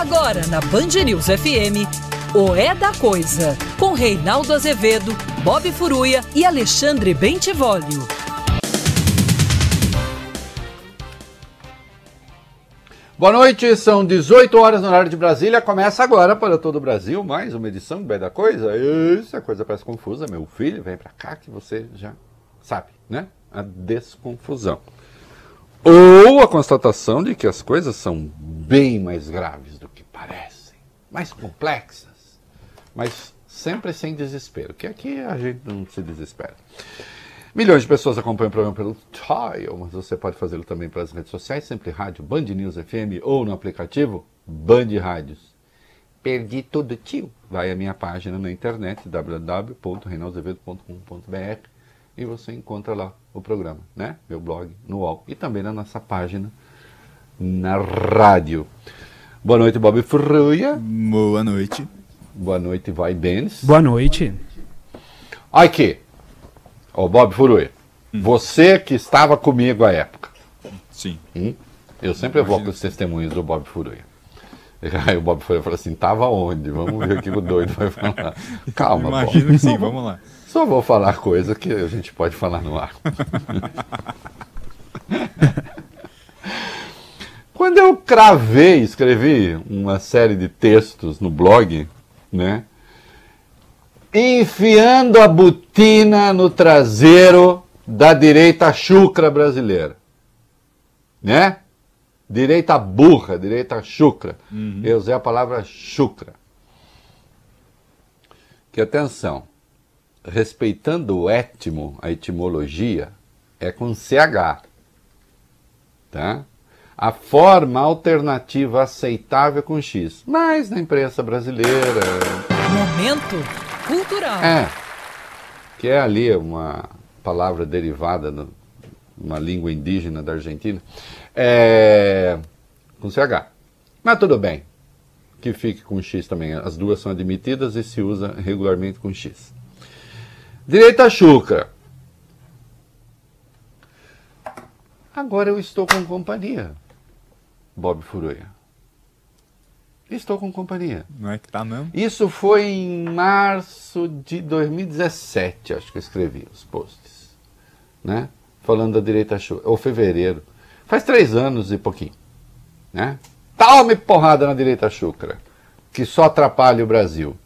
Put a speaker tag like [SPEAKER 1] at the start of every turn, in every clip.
[SPEAKER 1] Agora na Band News FM, o É da Coisa, com Reinaldo Azevedo, Bob Furuia e Alexandre Bentivolio.
[SPEAKER 2] Boa noite, são 18 horas no horário de Brasília. Começa agora para todo o Brasil mais uma edição do É da Coisa. Isso, a coisa parece confusa, meu filho. Vem para cá que você já sabe, né? A desconfusão. Ou a constatação de que as coisas são bem mais graves mais complexas, mas sempre sem desespero, que aqui a gente não se desespera. Milhões de pessoas acompanham o programa pelo Tile, mas você pode fazê-lo também pelas redes sociais, sempre rádio Band News FM ou no aplicativo Band Rádios. Perdi tudo, tio. Vai à minha página na internet, www.reinaldozevedo.com.br e você encontra lá o programa, né? Meu blog no UOL e também na nossa página na rádio. Boa noite, Bob Fruia.
[SPEAKER 3] Boa noite.
[SPEAKER 2] Boa noite, Vai Benes.
[SPEAKER 4] Boa noite.
[SPEAKER 2] Aqui. Ô, Bob Furui, hum. você que estava comigo à época.
[SPEAKER 3] Sim.
[SPEAKER 2] Hum? Eu sempre evoco os testemunhos do Bob Furui. Aí o Bob Furui falou assim: tava onde? Vamos ver o que o doido vai falar. Calma,
[SPEAKER 3] Imagino
[SPEAKER 2] Bob.
[SPEAKER 3] que sim, vamos lá.
[SPEAKER 2] Só vou falar coisa que a gente pode falar no ar. Quando eu cravei, escrevi uma série de textos no blog, né? enfiando a botina no traseiro da direita chucra brasileira. Né? Direita burra, direita chucra. Uhum. Eu usei a palavra chucra. Que atenção, respeitando o étimo, a etimologia, é com CH. Tá? A forma alternativa aceitável com X. Mas na imprensa brasileira.
[SPEAKER 1] Momento cultural.
[SPEAKER 2] É. Que é ali uma palavra derivada de uma língua indígena da Argentina. É, com CH. Mas tudo bem. Que fique com X também. As duas são admitidas e se usa regularmente com X. Direita Chuca. Agora eu estou com companhia. Bob Furuia. Estou com companhia.
[SPEAKER 3] Não é que tá mesmo?
[SPEAKER 2] Isso foi em março de 2017, acho que eu escrevi os posts. Né? Falando da direita chuva. Ou fevereiro. Faz três anos e pouquinho. Né? Tome porrada na direita chucra. Que só atrapalha o Brasil.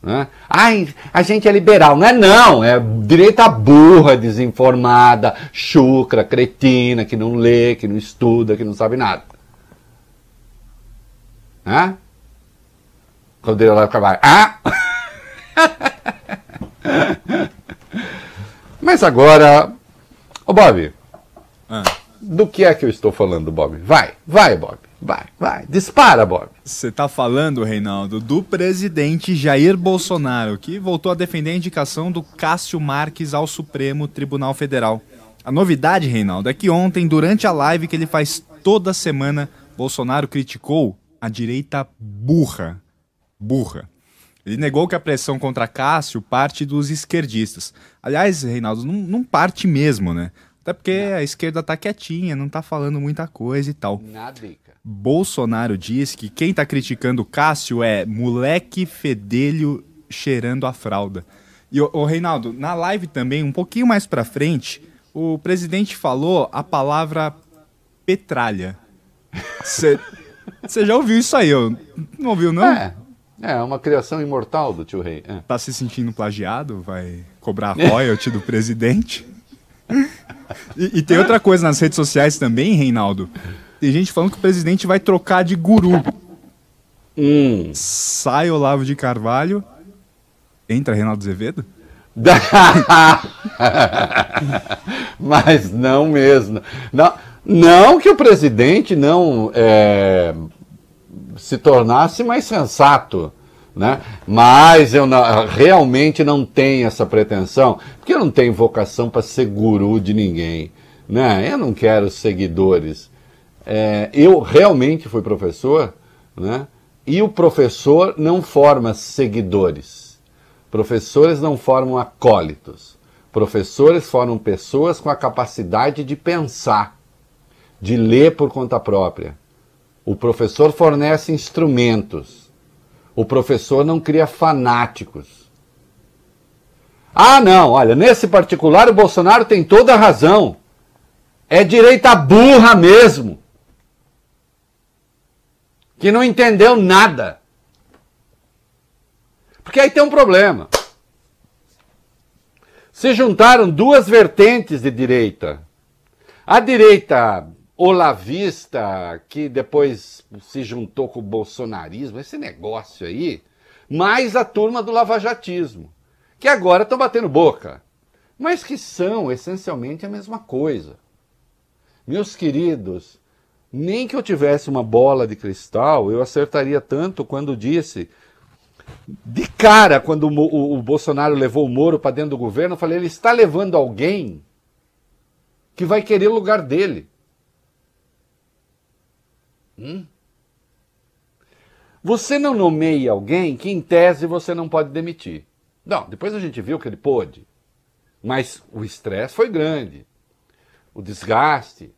[SPEAKER 2] Né? Ai, a gente é liberal. Não é não, é direita burra, desinformada, chucra, cretina, que não lê, que não estuda, que não sabe nada. Hã? Quando ele lá ficava, ah! Mas agora, ô Bob, ah. do que é que eu estou falando, Bob? Vai, vai, Bob, vai, vai, dispara, Bob.
[SPEAKER 3] Você está falando, Reinaldo, do presidente Jair Bolsonaro, que voltou a defender a indicação do Cássio Marques ao Supremo Tribunal Federal. A novidade, Reinaldo, é que ontem, durante a live que ele faz toda semana, Bolsonaro criticou a direita burra. Burra. Ele negou que a pressão contra Cássio parte dos esquerdistas. Aliás, Reinaldo, não, não parte mesmo, né? Até porque não. a esquerda tá quietinha, não tá falando muita coisa e tal.
[SPEAKER 2] Nadica.
[SPEAKER 3] Bolsonaro diz que quem tá criticando Cássio é moleque fedelho cheirando a fralda. E o Reinaldo, na live também, um pouquinho mais pra frente, o presidente falou a palavra petralha. Cê... Você já ouviu isso aí, eu não ouviu, não?
[SPEAKER 2] É, é uma criação imortal do tio Rei. É.
[SPEAKER 3] Tá se sentindo plagiado? Vai cobrar royalty do presidente? E, e, tem outra coisa nas redes sociais também, Reinaldo. Tem gente falando que o presidente vai trocar de guru.
[SPEAKER 2] Hum.
[SPEAKER 3] Sai Olavo de Carvalho. Entra Reinaldo Azevedo?
[SPEAKER 2] Mas não mesmo. Não, não que o presidente não é, se tornasse mais sensato, né? mas eu não, realmente não tenho essa pretensão, porque eu não tenho vocação para ser guru de ninguém. Né? Eu não quero seguidores. É, eu realmente fui professor, né? e o professor não forma seguidores. Professores não formam acólitos. Professores formam pessoas com a capacidade de pensar de ler por conta própria. O professor fornece instrumentos. O professor não cria fanáticos. Ah, não, olha, nesse particular o Bolsonaro tem toda a razão. É direita burra mesmo. Que não entendeu nada. Porque aí tem um problema. Se juntaram duas vertentes de direita. A direita olavista, que depois se juntou com o bolsonarismo, esse negócio aí, mais a turma do lavajatismo, que agora estão batendo boca, mas que são essencialmente a mesma coisa. Meus queridos, nem que eu tivesse uma bola de cristal, eu acertaria tanto quando disse. De cara, quando o, o, o Bolsonaro levou o Moro para dentro do governo, eu falei: ele está levando alguém que vai querer o lugar dele. Hum? Você não nomeia alguém que, em tese, você não pode demitir. Não, depois a gente viu que ele pôde. Mas o estresse foi grande. O desgaste.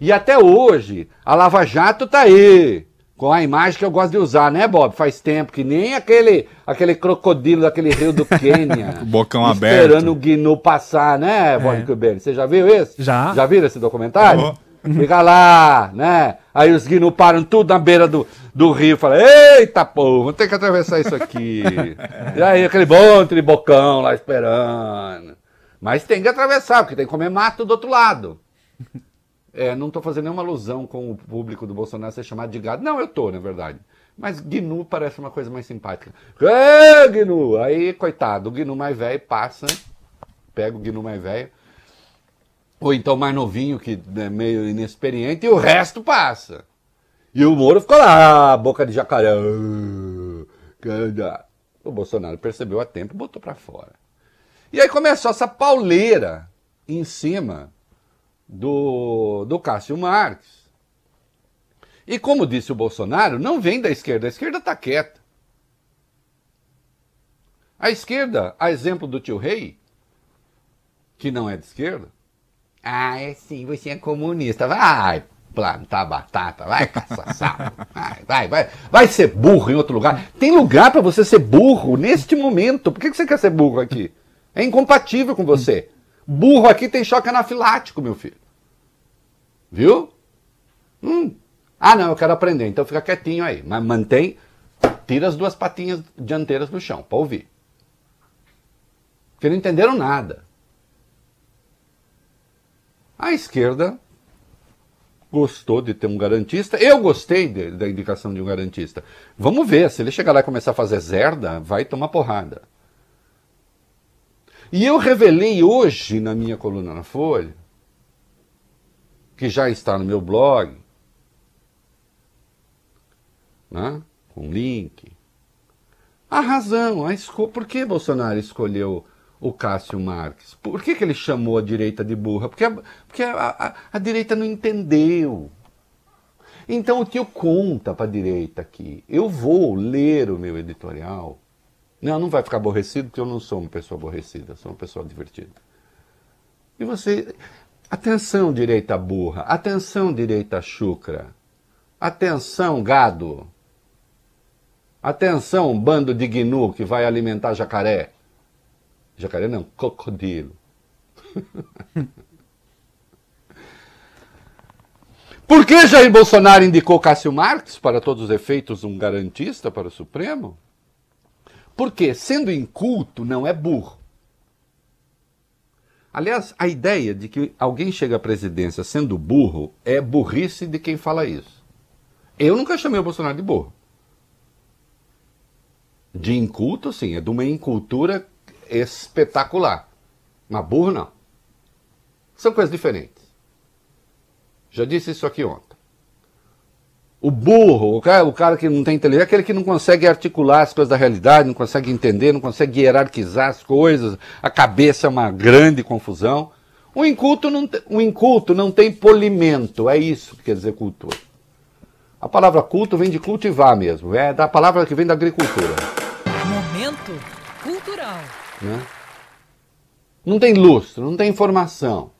[SPEAKER 2] E até hoje, a Lava Jato está aí. Com a imagem que eu gosto de usar, né, Bob? Faz tempo que nem aquele, aquele crocodilo daquele rio do Quênia.
[SPEAKER 3] Bocão
[SPEAKER 2] esperando
[SPEAKER 3] aberto.
[SPEAKER 2] Esperando o Gnu passar, né, Bob é. Você já viu esse?
[SPEAKER 4] Já.
[SPEAKER 2] Já viram esse documentário?
[SPEAKER 3] Oh.
[SPEAKER 2] Fica lá, né? Aí os guinos param tudo na beira do, do rio. Fala, eita, pô, ter que atravessar isso aqui. e aí aquele bom tribocão lá esperando. Mas tem que atravessar, porque tem que comer mato do outro lado. É, não estou fazendo nenhuma alusão com o público do Bolsonaro ser chamado de gado. Não, eu tô, na verdade. Mas Gnu parece uma coisa mais simpática. Ê, Gnu! Aí, coitado, o Gnu mais velho passa, pega o Gnu mais velho, ou então mais novinho, que é meio inexperiente, e o resto passa. E o Moro ficou lá, boca de jacaré. O Bolsonaro percebeu a tempo e botou para fora. E aí começou essa pauleira em cima do, do Cássio Marques. E como disse o Bolsonaro, não vem da esquerda, a esquerda está quieta. A esquerda, a exemplo do tio Rei, que não é de esquerda, ah, é sim, você é comunista. Vai plantar batata, vai caçar sapo, vai, vai, vai, vai ser burro em outro lugar. Tem lugar para você ser burro neste momento. Por que você quer ser burro aqui? É incompatível com você. Burro aqui tem choque anafilático, meu filho. Viu? Hum. Ah, não, eu quero aprender. Então fica quietinho aí. Mas mantém, tira as duas patinhas dianteiras do chão, para ouvir. Porque não entenderam nada. A esquerda gostou de ter um garantista. Eu gostei de, da indicação de um garantista. Vamos ver, se ele chegar lá e começar a fazer zerda, vai tomar porrada. E eu revelei hoje na minha coluna na Folha, que já está no meu blog, né, com link, a razão, a esco... por que Bolsonaro escolheu o Cássio Marques. Por que, que ele chamou a direita de burra? Porque, a, porque a, a, a direita não entendeu. Então o tio conta para a direita aqui. Eu vou ler o meu editorial. Não, não vai ficar aborrecido, porque eu não sou uma pessoa aborrecida, sou uma pessoa divertida. E você. Atenção, direita burra. Atenção, direita chucra. Atenção, gado. Atenção, bando de gnu que vai alimentar jacaré. Jacaré não, crocodilo. Por que Jair Bolsonaro indicou Cássio Marques, para todos os efeitos, um garantista para o Supremo? Porque, sendo inculto, não é burro. Aliás, a ideia de que alguém chega à presidência sendo burro é burrice de quem fala isso. Eu nunca chamei o Bolsonaro de burro. De inculto, sim, é de uma incultura espetacular. Mas burro não. São coisas diferentes. Já disse isso aqui ontem. O burro, o cara, o cara que não tem inteligência, é aquele que não consegue articular as coisas da realidade, não consegue entender, não consegue hierarquizar as coisas, a cabeça é uma grande confusão. O inculto não, o inculto não tem polimento, é isso que quer dizer cultura. A palavra culto vem de cultivar mesmo, é da palavra que vem da agricultura. Né? Não tem lustro, não tem informação.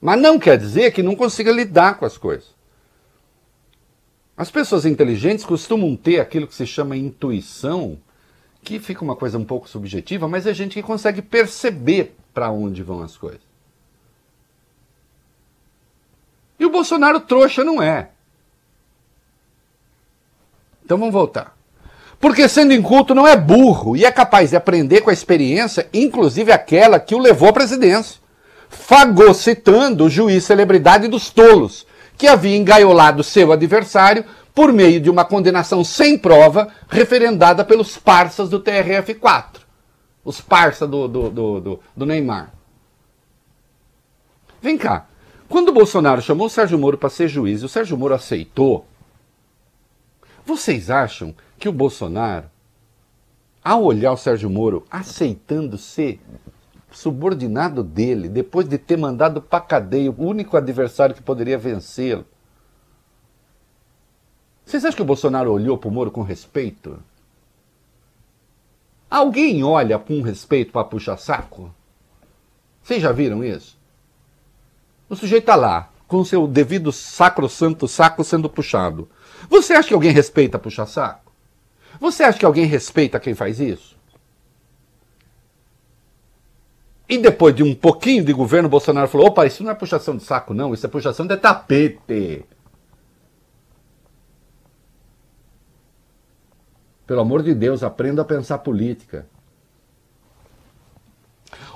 [SPEAKER 2] Mas não quer dizer que não consiga lidar com as coisas. As pessoas inteligentes costumam ter aquilo que se chama intuição, que fica uma coisa um pouco subjetiva, mas é gente que consegue perceber para onde vão as coisas. E o Bolsonaro trouxa não é. Então vamos voltar. Porque sendo inculto não é burro e é capaz de aprender com a experiência, inclusive aquela que o levou à presidência. Fagocitando o juiz celebridade dos tolos, que havia engaiolado seu adversário por meio de uma condenação sem prova referendada pelos parças do TRF4. Os parças do, do, do, do, Neymar. Vem cá. Quando o Bolsonaro chamou o Sérgio Moro para ser juiz e o Sérgio Moro aceitou, vocês acham que o Bolsonaro, ao olhar o Sérgio Moro aceitando ser subordinado dele, depois de ter mandado para cadeia o único adversário que poderia vencê-lo, vocês acham que o Bolsonaro olhou para o Moro com respeito? Alguém olha com respeito para puxar saco? Vocês já viram isso? O sujeito está lá, com seu devido sacro-santo saco sendo puxado. Você acha que alguém respeita puxar saco? Você acha que alguém respeita quem faz isso? E depois de um pouquinho de governo, Bolsonaro falou: opa, isso não é puxação de saco, não, isso é puxação de tapete. Pelo amor de Deus, aprenda a pensar política.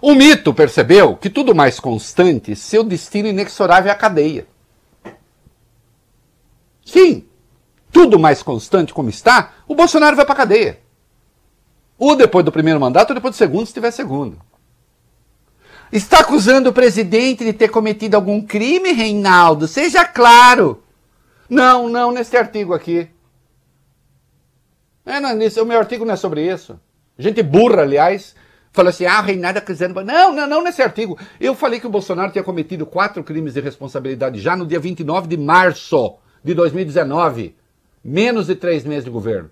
[SPEAKER 2] O mito percebeu que tudo mais constante, seu destino inexorável é a cadeia. Sim, tudo mais constante como está, o Bolsonaro vai para cadeia. Ou depois do primeiro mandato, ou depois do segundo, se tiver segundo. Está acusando o presidente de ter cometido algum crime, Reinaldo? Seja claro. Não, não, nesse artigo aqui. É, não, nesse, o meu artigo não é sobre isso. Gente burra, aliás, fala assim: ah, Reinaldo acusando. Não, não, não nesse artigo. Eu falei que o Bolsonaro tinha cometido quatro crimes de responsabilidade já no dia 29 de março de 2019. Menos de três meses de governo.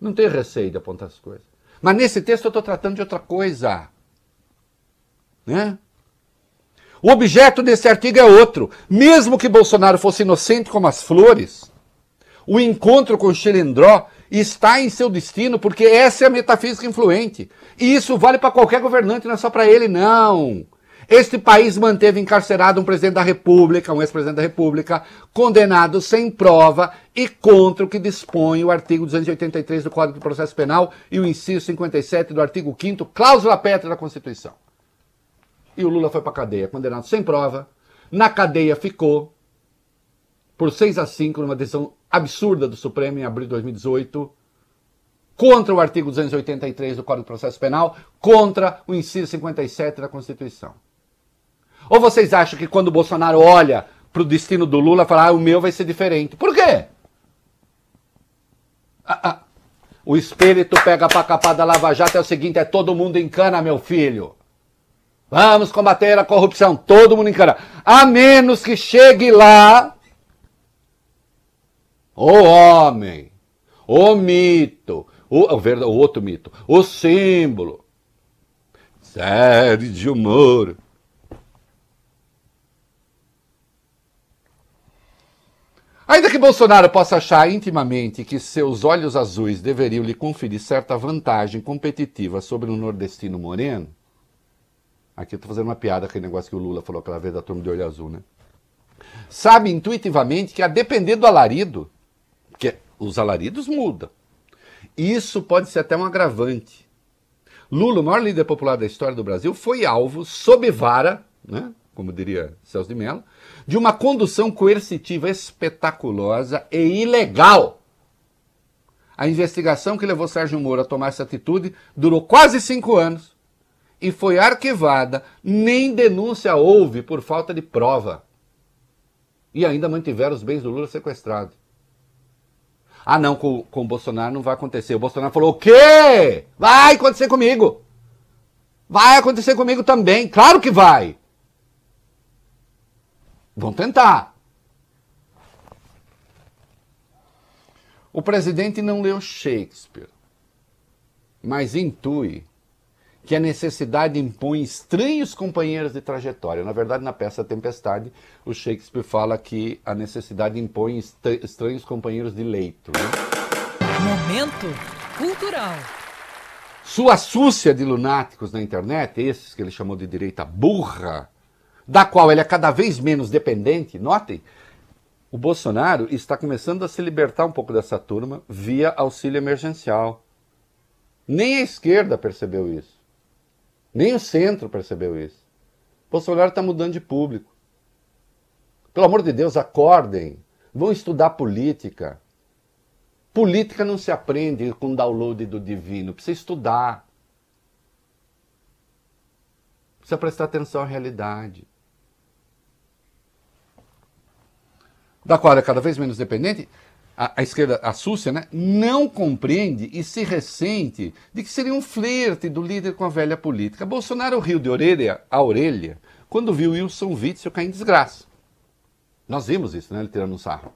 [SPEAKER 2] Não tenho receio de apontar as coisas. Mas nesse texto eu estou tratando de outra coisa. Né? O objeto desse artigo é outro. Mesmo que Bolsonaro fosse inocente como as flores, o encontro com Chilindró está em seu destino, porque essa é a metafísica influente. E isso vale para qualquer governante, não é só para ele, não. Este país manteve encarcerado um presidente da República, um ex-presidente da República, condenado sem prova e contra o que dispõe o artigo 283 do Código de Processo Penal e o inciso 57 do artigo 5 cláusula pétrea da Constituição. E o Lula foi para cadeia, condenado sem prova. Na cadeia ficou por 6 a 5 numa decisão absurda do Supremo em abril de 2018 contra o artigo 283 do Código de Processo Penal, contra o inciso 57 da Constituição. Ou vocês acham que quando o Bolsonaro olha para o destino do Lula, fala, ah, o meu vai ser diferente? Por quê? Ah, ah. O espírito pega para capar da Lava Jato é o seguinte, é todo mundo em cana, meu filho. Vamos combater a corrupção, todo mundo em cana. A menos que chegue lá o homem, o mito, o, o, o outro mito, o símbolo. Sérgio Moro. Ainda que Bolsonaro possa achar intimamente que seus olhos azuis deveriam lhe conferir certa vantagem competitiva sobre o nordestino moreno, aqui eu estou fazendo uma piada com aquele negócio que o Lula falou aquela vez da turma de olho azul, né? Sabe intuitivamente que a depender do alarido, que os alaridos mudam, isso pode ser até um agravante. Lula, o maior líder popular da história do Brasil, foi alvo, sob vara, né, como diria Celso de Mello, de uma condução coercitiva espetaculosa e ilegal. A investigação que levou Sérgio Moro a tomar essa atitude durou quase cinco anos e foi arquivada, nem denúncia houve por falta de prova. E ainda mantiveram os bens do Lula sequestrados. Ah, não, com, com o Bolsonaro não vai acontecer. O Bolsonaro falou: o quê? Vai acontecer comigo. Vai acontecer comigo também. Claro que vai. Vão tentar. O presidente não leu Shakespeare, mas intui que a necessidade impõe estranhos companheiros de trajetória. Na verdade, na peça Tempestade, o Shakespeare fala que a necessidade impõe estranhos companheiros de leito. Né?
[SPEAKER 1] Momento cultural.
[SPEAKER 2] Sua súcia de lunáticos na internet, esses que ele chamou de direita burra, da qual ele é cada vez menos dependente, notem, o Bolsonaro está começando a se libertar um pouco dessa turma via auxílio emergencial. Nem a esquerda percebeu isso. Nem o centro percebeu isso. Bolsonaro está mudando de público. Pelo amor de Deus, acordem. Vão estudar política. Política não se aprende com download do divino. Precisa estudar. Precisa prestar atenção à realidade. Da qual é cada vez menos dependente a, a, esquerda, a Súcia, né, não compreende e se ressente de que seria um flerte do líder com a velha política. Bolsonaro riu de orelha a orelha quando viu Wilson Witzel cair em desgraça. Nós vimos isso, né, ele tirando um sarro.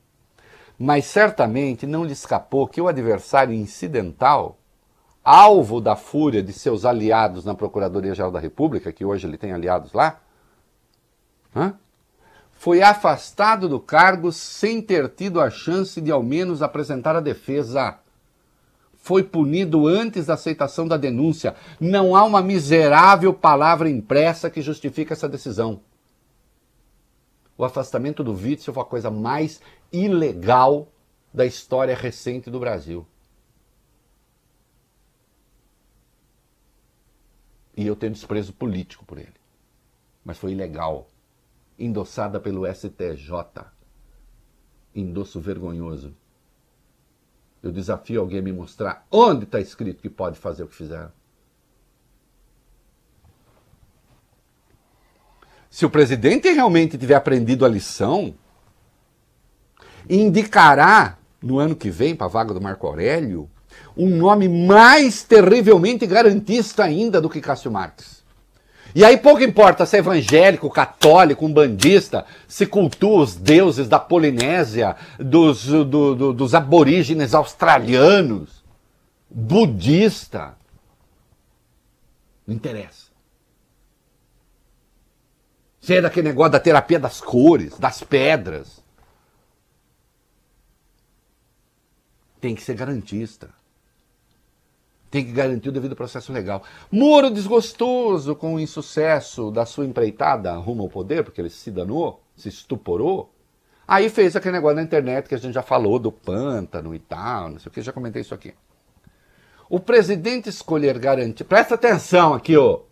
[SPEAKER 2] Mas certamente não lhe escapou que o adversário incidental, alvo da fúria de seus aliados na Procuradoria-Geral da República, que hoje ele tem aliados lá, hã? Foi afastado do cargo sem ter tido a chance de ao menos apresentar a defesa. Foi punido antes da aceitação da denúncia. Não há uma miserável palavra impressa que justifique essa decisão. O afastamento do Witzel foi a coisa mais ilegal da história recente do Brasil. E eu tenho desprezo político por ele. Mas foi ilegal endossada pelo STJ. Endosso vergonhoso. Eu desafio alguém a me mostrar onde está escrito que pode fazer o que fizeram. Se o presidente realmente tiver aprendido a lição, indicará no ano que vem, para a vaga do Marco Aurélio, um nome mais terrivelmente garantista ainda do que Cássio Marques. E aí pouco importa se é evangélico, católico, um bandista, se cultua os deuses da Polinésia, dos, do, do, dos aborígenes australianos, budista. Não interessa. Se é daquele negócio da terapia das cores, das pedras. Tem que ser garantista tem que garantir o devido processo legal. Moro desgostoso com o insucesso da sua empreitada rumo ao poder, porque ele se danou, se estuporou. Aí fez aquele negócio na internet que a gente já falou do pântano e tal, não sei o que, já comentei isso aqui. O presidente escolher garantir. Presta atenção aqui, ô.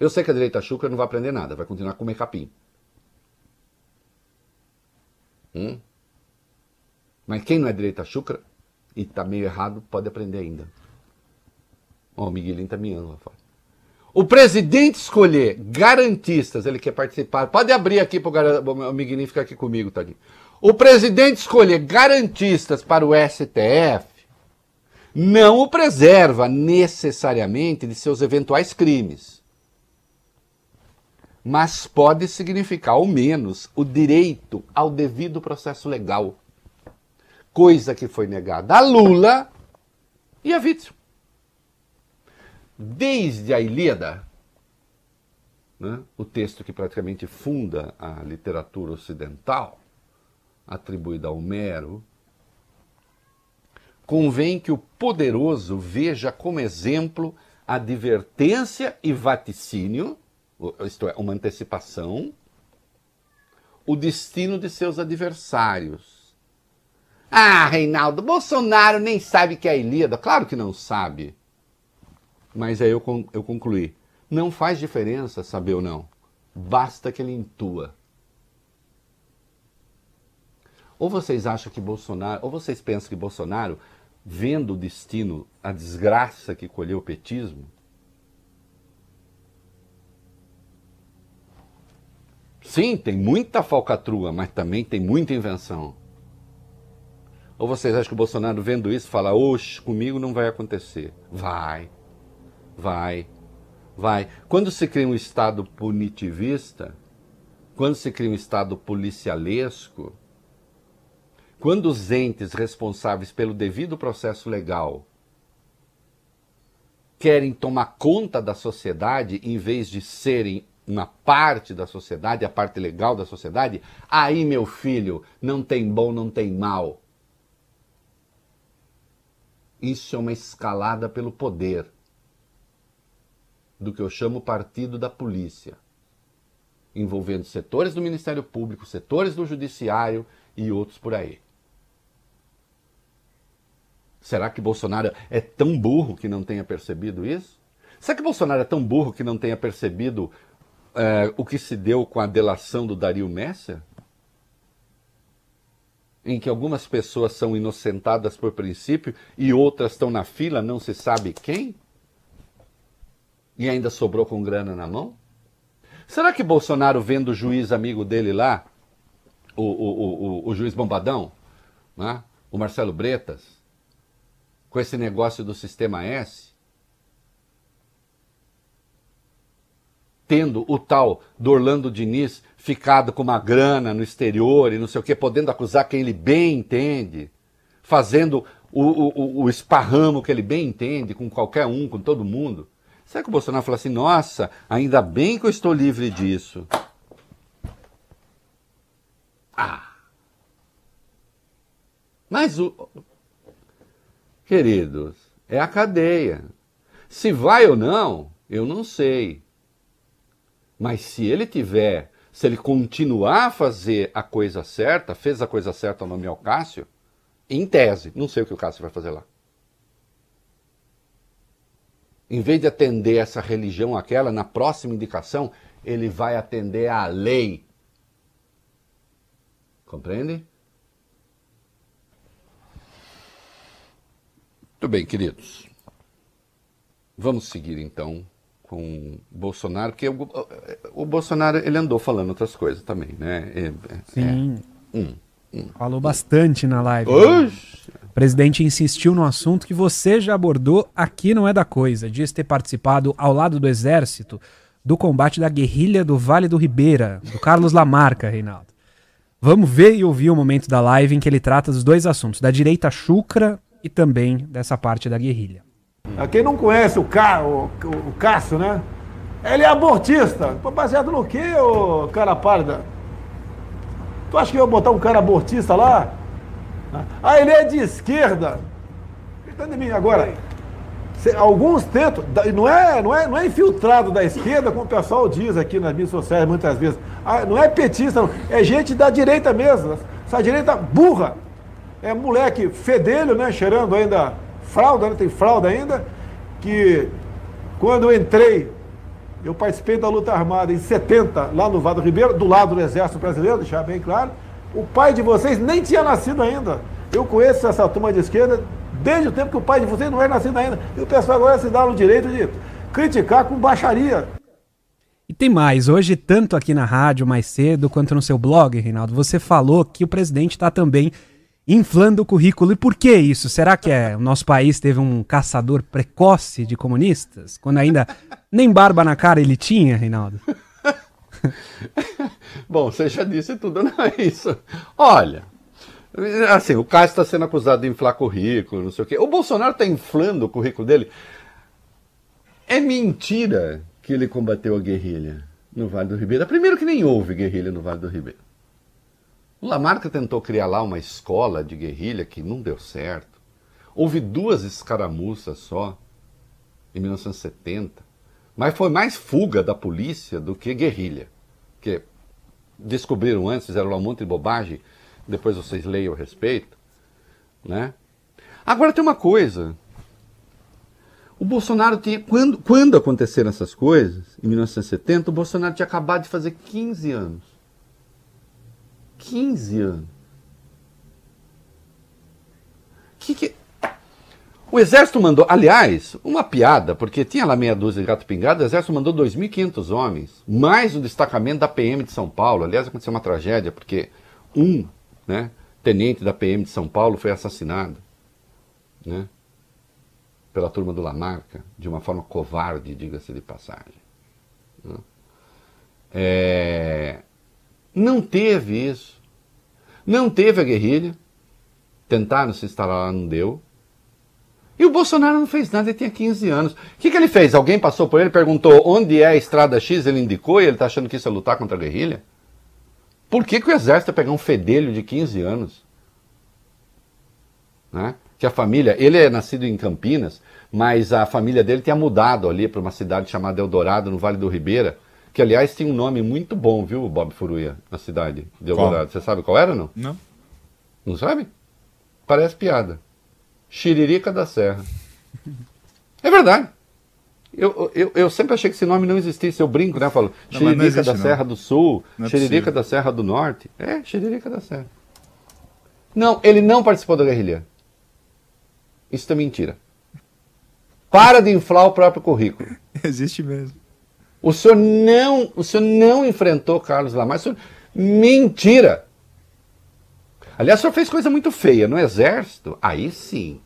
[SPEAKER 2] Eu sei que a direita chucra não vai aprender nada, vai continuar a comer capim. Hum? Mas quem não é direita chucra e está meio errado, pode aprender ainda. Ó, o Miguelinho está miando lá fora. O presidente escolher garantistas, ele quer participar. Pode abrir aqui para o Miguelinho ficar aqui comigo, Tadinho. O presidente escolher garantistas para o STF não o preserva necessariamente de seus eventuais crimes. Mas pode significar, ao menos, o direito ao devido processo legal coisa que foi negada a Lula e a Witzel. Desde a Ilíada, né, o texto que praticamente funda a literatura ocidental, atribuída a Homero, convém que o poderoso veja como exemplo advertência e vaticínio, isto é, uma antecipação, o destino de seus adversários ah, Reinaldo, Bolsonaro nem sabe que é a Ilíada. Claro que não sabe. Mas aí eu, eu concluí. Não faz diferença saber ou não. Basta que ele intua. Ou vocês acham que Bolsonaro, ou vocês pensam que Bolsonaro, vendo o destino, a desgraça que colheu o petismo, Sim, tem muita falcatrua, mas também tem muita invenção. Ou vocês acham que o Bolsonaro vendo isso fala, oxe, comigo não vai acontecer? Vai, vai, vai. Quando se cria um Estado punitivista, quando se cria um Estado policialesco, quando os entes responsáveis pelo devido processo legal querem tomar conta da sociedade em vez de serem uma parte da sociedade, a parte legal da sociedade, aí, meu filho, não tem bom, não tem mal. Isso é uma escalada pelo poder, do que eu chamo partido da polícia, envolvendo setores do Ministério Público, setores do Judiciário e outros por aí. Será que Bolsonaro é tão burro que não tenha percebido isso? Será que Bolsonaro é tão burro que não tenha percebido é, o que se deu com a delação do Dario Messer? Em que algumas pessoas são inocentadas por princípio e outras estão na fila, não se sabe quem? E ainda sobrou com grana na mão? Será que Bolsonaro, vendo o juiz amigo dele lá, o, o, o, o juiz Bombadão, né? o Marcelo Bretas, com esse negócio do Sistema S, tendo o tal do Orlando Diniz ficado com uma grana no exterior e não sei o que, podendo acusar quem ele bem entende, fazendo o, o, o esparramo que ele bem entende com qualquer um, com todo mundo. Será que o Bolsonaro fala assim, nossa, ainda bem que eu estou livre disso? Ah! Mas o. Queridos, é a cadeia. Se vai ou não, eu não sei. Mas se ele tiver, se ele continuar a fazer a coisa certa, fez a coisa certa ao nome ao Cássio, em tese, não sei o que o Cássio vai fazer lá. Em vez de atender essa religião, aquela, na próxima indicação, ele vai atender à lei. Compreende? Muito bem, queridos. Vamos seguir então com Bolsonaro, porque o, o, Bolsonaro ele andou falando outras coisas também, né? É,
[SPEAKER 4] Sim. É, hum, hum, Falou hum. bastante na live. Né? Oxi. O presidente insistiu no assunto que você já abordou aqui não é da coisa. Diz ter participado ao lado do exército do combate da guerrilha do Vale do Ribeira, do Carlos Lamarca, Reinaldo. Vamos ver e ouvir o momento da live em que ele trata dos dois assuntos, da direita chucra e também dessa parte da guerrilha.
[SPEAKER 5] Quem não conhece o, Ca, o, o Cássio, né? Ele é abortista. Baseado no quê, ô cara pálida? Tu acha que eu ia botar um cara abortista lá? Ah, ele é de esquerda. Entende de mim agora? Alguns tentam, não é, não, é, não é infiltrado da esquerda, como o pessoal diz aqui nas mídias sociais muitas vezes. Ah, não é petista, não. É gente da direita mesmo. Essa direita burra. É moleque fedelho, né? Cheirando ainda fralda, né? tem fralda ainda, que quando eu entrei, eu participei da luta armada em 70, lá no Vado Ribeiro, do lado do Exército Brasileiro, deixar bem claro. O pai de vocês nem tinha nascido ainda. Eu conheço essa turma de esquerda desde o tempo que o pai de vocês não é nascido ainda. E o pessoal agora se dá no direito de criticar com baixaria.
[SPEAKER 4] E tem mais, hoje, tanto aqui na rádio mais cedo quanto no seu blog, Reinaldo, você falou que o presidente está também inflando o currículo. E por que isso? Será que é, o nosso país teve um caçador precoce de comunistas? Quando ainda nem barba na cara ele tinha, Reinaldo?
[SPEAKER 2] Bom, você já disse tudo, não é isso. Olha, assim, o Cássio está sendo acusado de inflar currículo, não sei o quê. O Bolsonaro está inflando o currículo dele. É mentira que ele combateu a guerrilha no Vale do Ribeira. Primeiro que nem houve guerrilha no Vale do Ribeira. O Lamarca tentou criar lá uma escola de guerrilha que não deu certo. Houve duas escaramuças só, em 1970. Mas foi mais fuga da polícia do que guerrilha. Que descobriram antes, fizeram lá um monte de bobagem, depois vocês leiam a respeito. Né? Agora tem uma coisa. O Bolsonaro tinha. Quando, quando aconteceram essas coisas, em 1970, o Bolsonaro tinha acabado de fazer 15 anos. 15 anos. Que que... O exército mandou, aliás, uma piada, porque tinha lá meia dúzia de gato pingado, o exército mandou 2.500 homens, mais o destacamento da PM de São Paulo. Aliás, aconteceu uma tragédia, porque um né, tenente da PM de São Paulo foi assassinado né, pela turma do Lamarca, de uma forma covarde, diga-se de passagem. Né. É, não teve isso. Não teve a guerrilha. Tentaram se instalar lá, não deu. E o Bolsonaro não fez nada, ele tinha 15 anos. O que, que ele fez? Alguém passou por ele, perguntou onde é a estrada X, ele indicou e ele está achando que isso é lutar contra a guerrilha? Por que, que o exército ia pegar um fedelho de 15 anos? Né? Que a família, ele é nascido em Campinas, mas a família dele tinha mudado ali para uma cidade chamada Eldorado, no Vale do Ribeira, que aliás tem um nome muito bom, viu, Bob Furuia, na cidade de Eldorado. Você sabe qual era não?
[SPEAKER 3] Não.
[SPEAKER 2] Não sabe? Parece piada. Xiririca da Serra. É verdade. Eu, eu, eu sempre achei que esse nome não existisse. Eu brinco, né? Eu falo não, Xiririca da não. Serra do Sul, não é Xiririca da Serra do Norte. É, Xiririca da Serra. Não, ele não participou da guerrilha. Isso é mentira. Para de inflar o próprio currículo.
[SPEAKER 3] Existe mesmo.
[SPEAKER 2] O senhor não, o senhor não enfrentou Carlos Lamar. Senhor... Mentira! Aliás, o senhor fez coisa muito feia no Exército. Aí sim,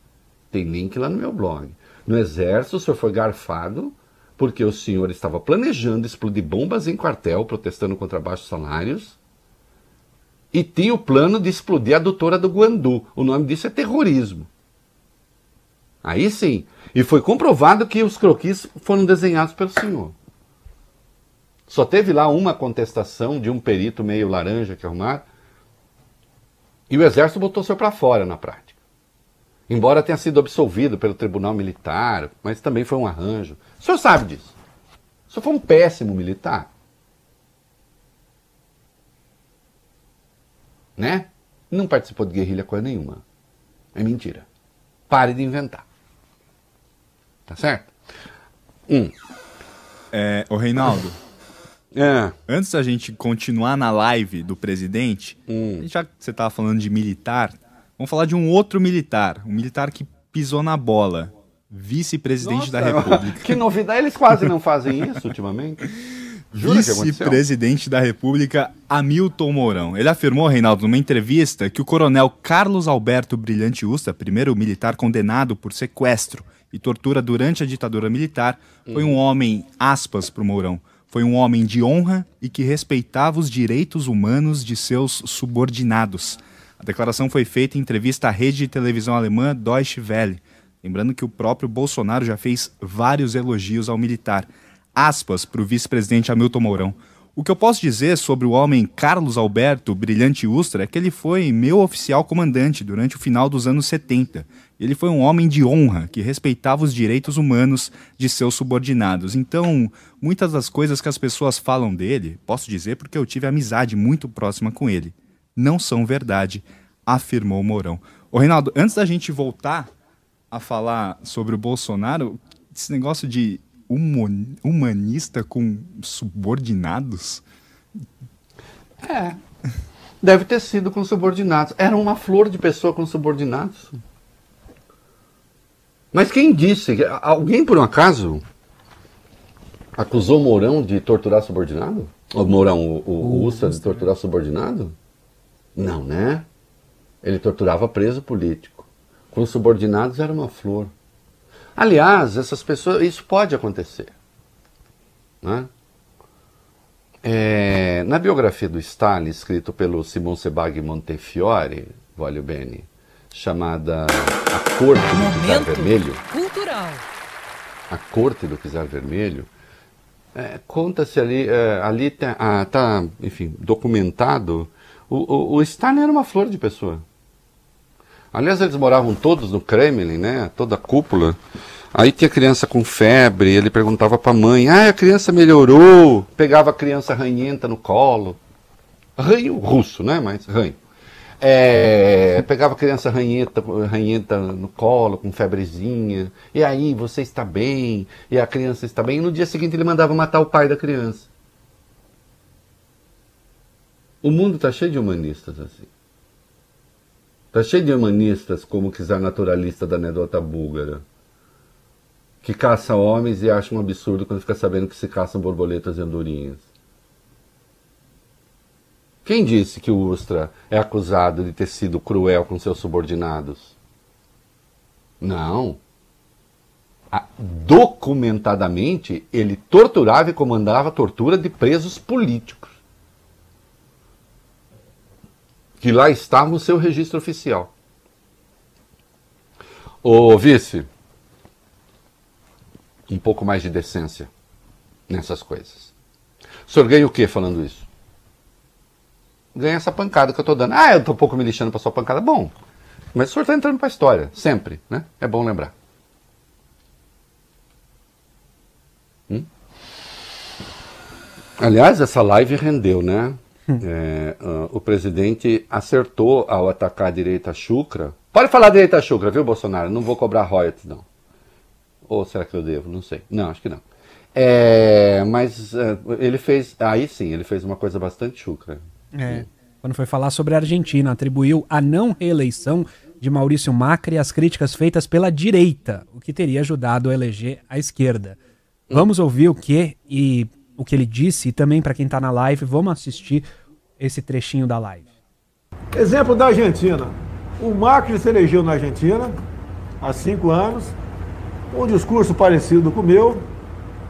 [SPEAKER 2] tem link lá no meu blog. No Exército, o senhor foi garfado porque o senhor estava planejando explodir bombas em quartel, protestando contra baixos salários, e tinha o plano de explodir a doutora do Guandu. O nome disso é terrorismo. Aí sim. E foi comprovado que os croquis foram desenhados pelo senhor. Só teve lá uma contestação de um perito meio laranja que arrumaram. E o exército botou senhor para fora na prática. Embora tenha sido absolvido pelo tribunal militar, mas também foi um arranjo. O senhor sabe disso. O senhor foi um péssimo militar. Né? Não participou de guerrilha coisa nenhuma. É mentira. Pare de inventar. Tá certo?
[SPEAKER 3] Um. É, o Reinaldo. É. Antes da gente continuar na live do presidente, hum. já que você estava falando de militar, vamos falar de um outro militar. Um militar que pisou na bola. Vice-presidente da República.
[SPEAKER 2] Que novidade, eles quase não fazem isso ultimamente.
[SPEAKER 3] Vice-presidente da República, Hamilton Mourão. Ele afirmou, Reinaldo, numa entrevista, que o coronel Carlos Alberto Brilhante Usta, primeiro militar condenado por sequestro e tortura durante a ditadura militar, foi um homem, aspas, para o Mourão, foi um homem de honra e que respeitava os direitos humanos de seus subordinados. A declaração foi feita em entrevista à rede de televisão alemã Deutsche Welle. Lembrando que o próprio Bolsonaro já fez vários elogios ao militar. Aspas para o vice-presidente Hamilton Mourão. O que eu posso dizer sobre o homem Carlos Alberto Brilhante Ustra é que ele foi meu oficial comandante durante o final dos anos 70. Ele foi um homem de honra que respeitava os direitos humanos de seus subordinados. Então, muitas das coisas que as pessoas falam dele, posso dizer porque eu tive amizade muito próxima com ele, não são verdade, afirmou Mourão. Ô Reinaldo, antes da gente voltar a falar sobre o Bolsonaro, esse negócio de humanista com subordinados?
[SPEAKER 2] É. Deve ter sido com subordinados. Era uma flor de pessoa com subordinados. Mas quem disse? Alguém por um acaso acusou Mourão de torturar subordinado? O Mourão, o, o, o de torturar subordinado? Não, né? Ele torturava preso político. Com subordinados era uma flor. Aliás, essas pessoas, isso pode acontecer. Né? É, na biografia do Stalin, escrito pelo Simon Sebag Montefiore, voglio bene, chamada A Corte do Czar Vermelho. Cultural. A Corte do Czar Vermelho. É, Conta-se ali, é, ali está, ah, tá, enfim, documentado. O, o, o Stalin era uma flor de pessoa. Aliás, eles moravam todos no Kremlin, né? Toda a cúpula. Aí tinha criança com febre, ele perguntava para a mãe: "Ah, a criança melhorou?" Pegava a criança ranhenta no colo. Ranho russo, né? Mas ranho. É, pegava criança ranhenta, ranhenta no colo, com febrezinha. E aí, você está bem? E a criança está bem? E no dia seguinte ele mandava matar o pai da criança. O mundo está cheio de humanistas assim. Está cheio de humanistas como o czar naturalista da anedota búlgara, que caça homens e acha um absurdo quando fica sabendo que se caçam borboletas e andorinhas. Quem disse que o Ustra é acusado de ter sido cruel com seus subordinados? Não. Documentadamente, ele torturava e comandava a tortura de presos políticos. que lá estava no seu registro oficial. Ô vice, um pouco mais de decência nessas coisas. O senhor ganha o que falando isso? Ganha essa pancada que eu estou dando. Ah, eu estou um pouco me lixando para sua pancada. Bom, mas o senhor está entrando para a história, sempre, né? É bom lembrar. Hum? Aliás, essa live rendeu, né? Hum. É, uh, o presidente acertou ao atacar a direita chucra. Pode falar direita chucra, viu, Bolsonaro? Não vou cobrar royalties, não. Ou será que eu devo? Não sei. Não, acho que não. É, mas uh, ele fez. Aí sim, ele fez uma coisa bastante chucra.
[SPEAKER 4] É. Quando foi falar sobre a Argentina, atribuiu a não reeleição de Maurício Macri às críticas feitas pela direita, o que teria ajudado a eleger a esquerda. Vamos ouvir o que e o que ele disse e também para quem está na live, vamos assistir esse trechinho da live.
[SPEAKER 5] Exemplo da Argentina. O Macri se elegeu na Argentina há cinco anos, um discurso parecido com o meu,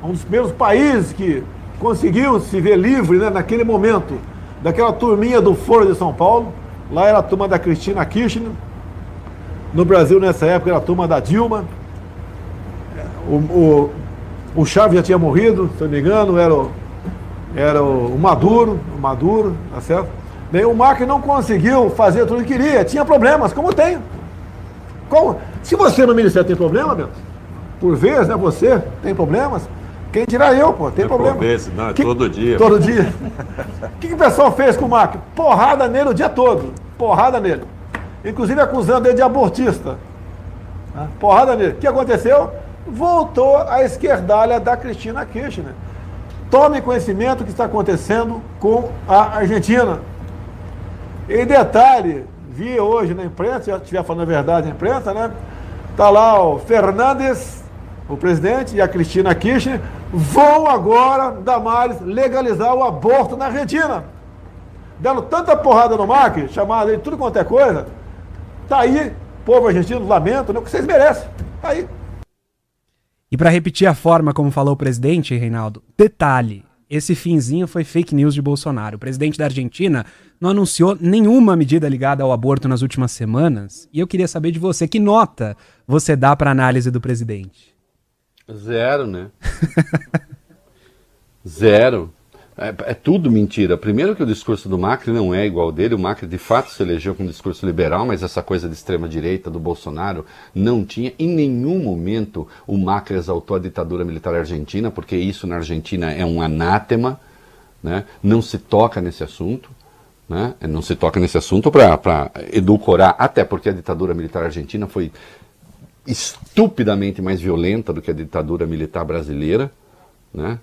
[SPEAKER 5] um dos primeiros países que conseguiu se ver livre né, naquele momento daquela turminha do Foro de São Paulo. Lá era a turma da Cristina Kirchner. No Brasil, nessa época, era a turma da Dilma. O, o, o Chaves já tinha morrido, se eu não me engano, era o, era o, Maduro, o Maduro, tá certo? Bem, o Macri não conseguiu fazer tudo que queria, tinha problemas, como tem. Como? Se você no Ministério tem problema, meu, por vezes, né, você tem problemas, quem dirá eu, pô, tem é problema.
[SPEAKER 2] Vezes, não, é que, todo dia.
[SPEAKER 5] Todo pô. dia. O que, que o pessoal fez com o Macri? Porrada nele o dia todo, porrada nele. Inclusive acusando ele de abortista. Né? Porrada nele. O que aconteceu? voltou à esquerdalha da Cristina Kirchner. Tome conhecimento do que está acontecendo com a Argentina. Em detalhe, vi hoje na imprensa, se estiver falando a verdade na imprensa, né? Está lá o Fernandes, o presidente, e a Cristina Kirchner vão agora, Damares, legalizar o aborto na Argentina. Dando tanta porrada no Macri, chamada de tudo quanto é coisa. Tá aí, povo argentino, lamento, né? o que vocês merecem. Tá aí.
[SPEAKER 4] E para repetir a forma como falou o presidente, Reinaldo, detalhe: esse finzinho foi fake news de Bolsonaro. O presidente da Argentina não anunciou nenhuma medida ligada ao aborto nas últimas semanas. E eu queria saber de você, que nota você dá para a análise do presidente?
[SPEAKER 2] Zero, né? Zero. É, é, tudo mentira. Primeiro que o discurso do Macri não é igual ao dele. O Macri de fato se elegeu com um discurso liberal, mas essa coisa de extrema direita do Bolsonaro não tinha. Em nenhum momento o Macri exaltou a ditadura militar argentina, porque isso na Argentina é um anátema. Né? Não se toca nesse assunto. Né? Não se toca nesse assunto para edulcorar, até porque a ditadura militar argentina foi estupidamente mais violenta do que a ditadura militar brasileira. Né?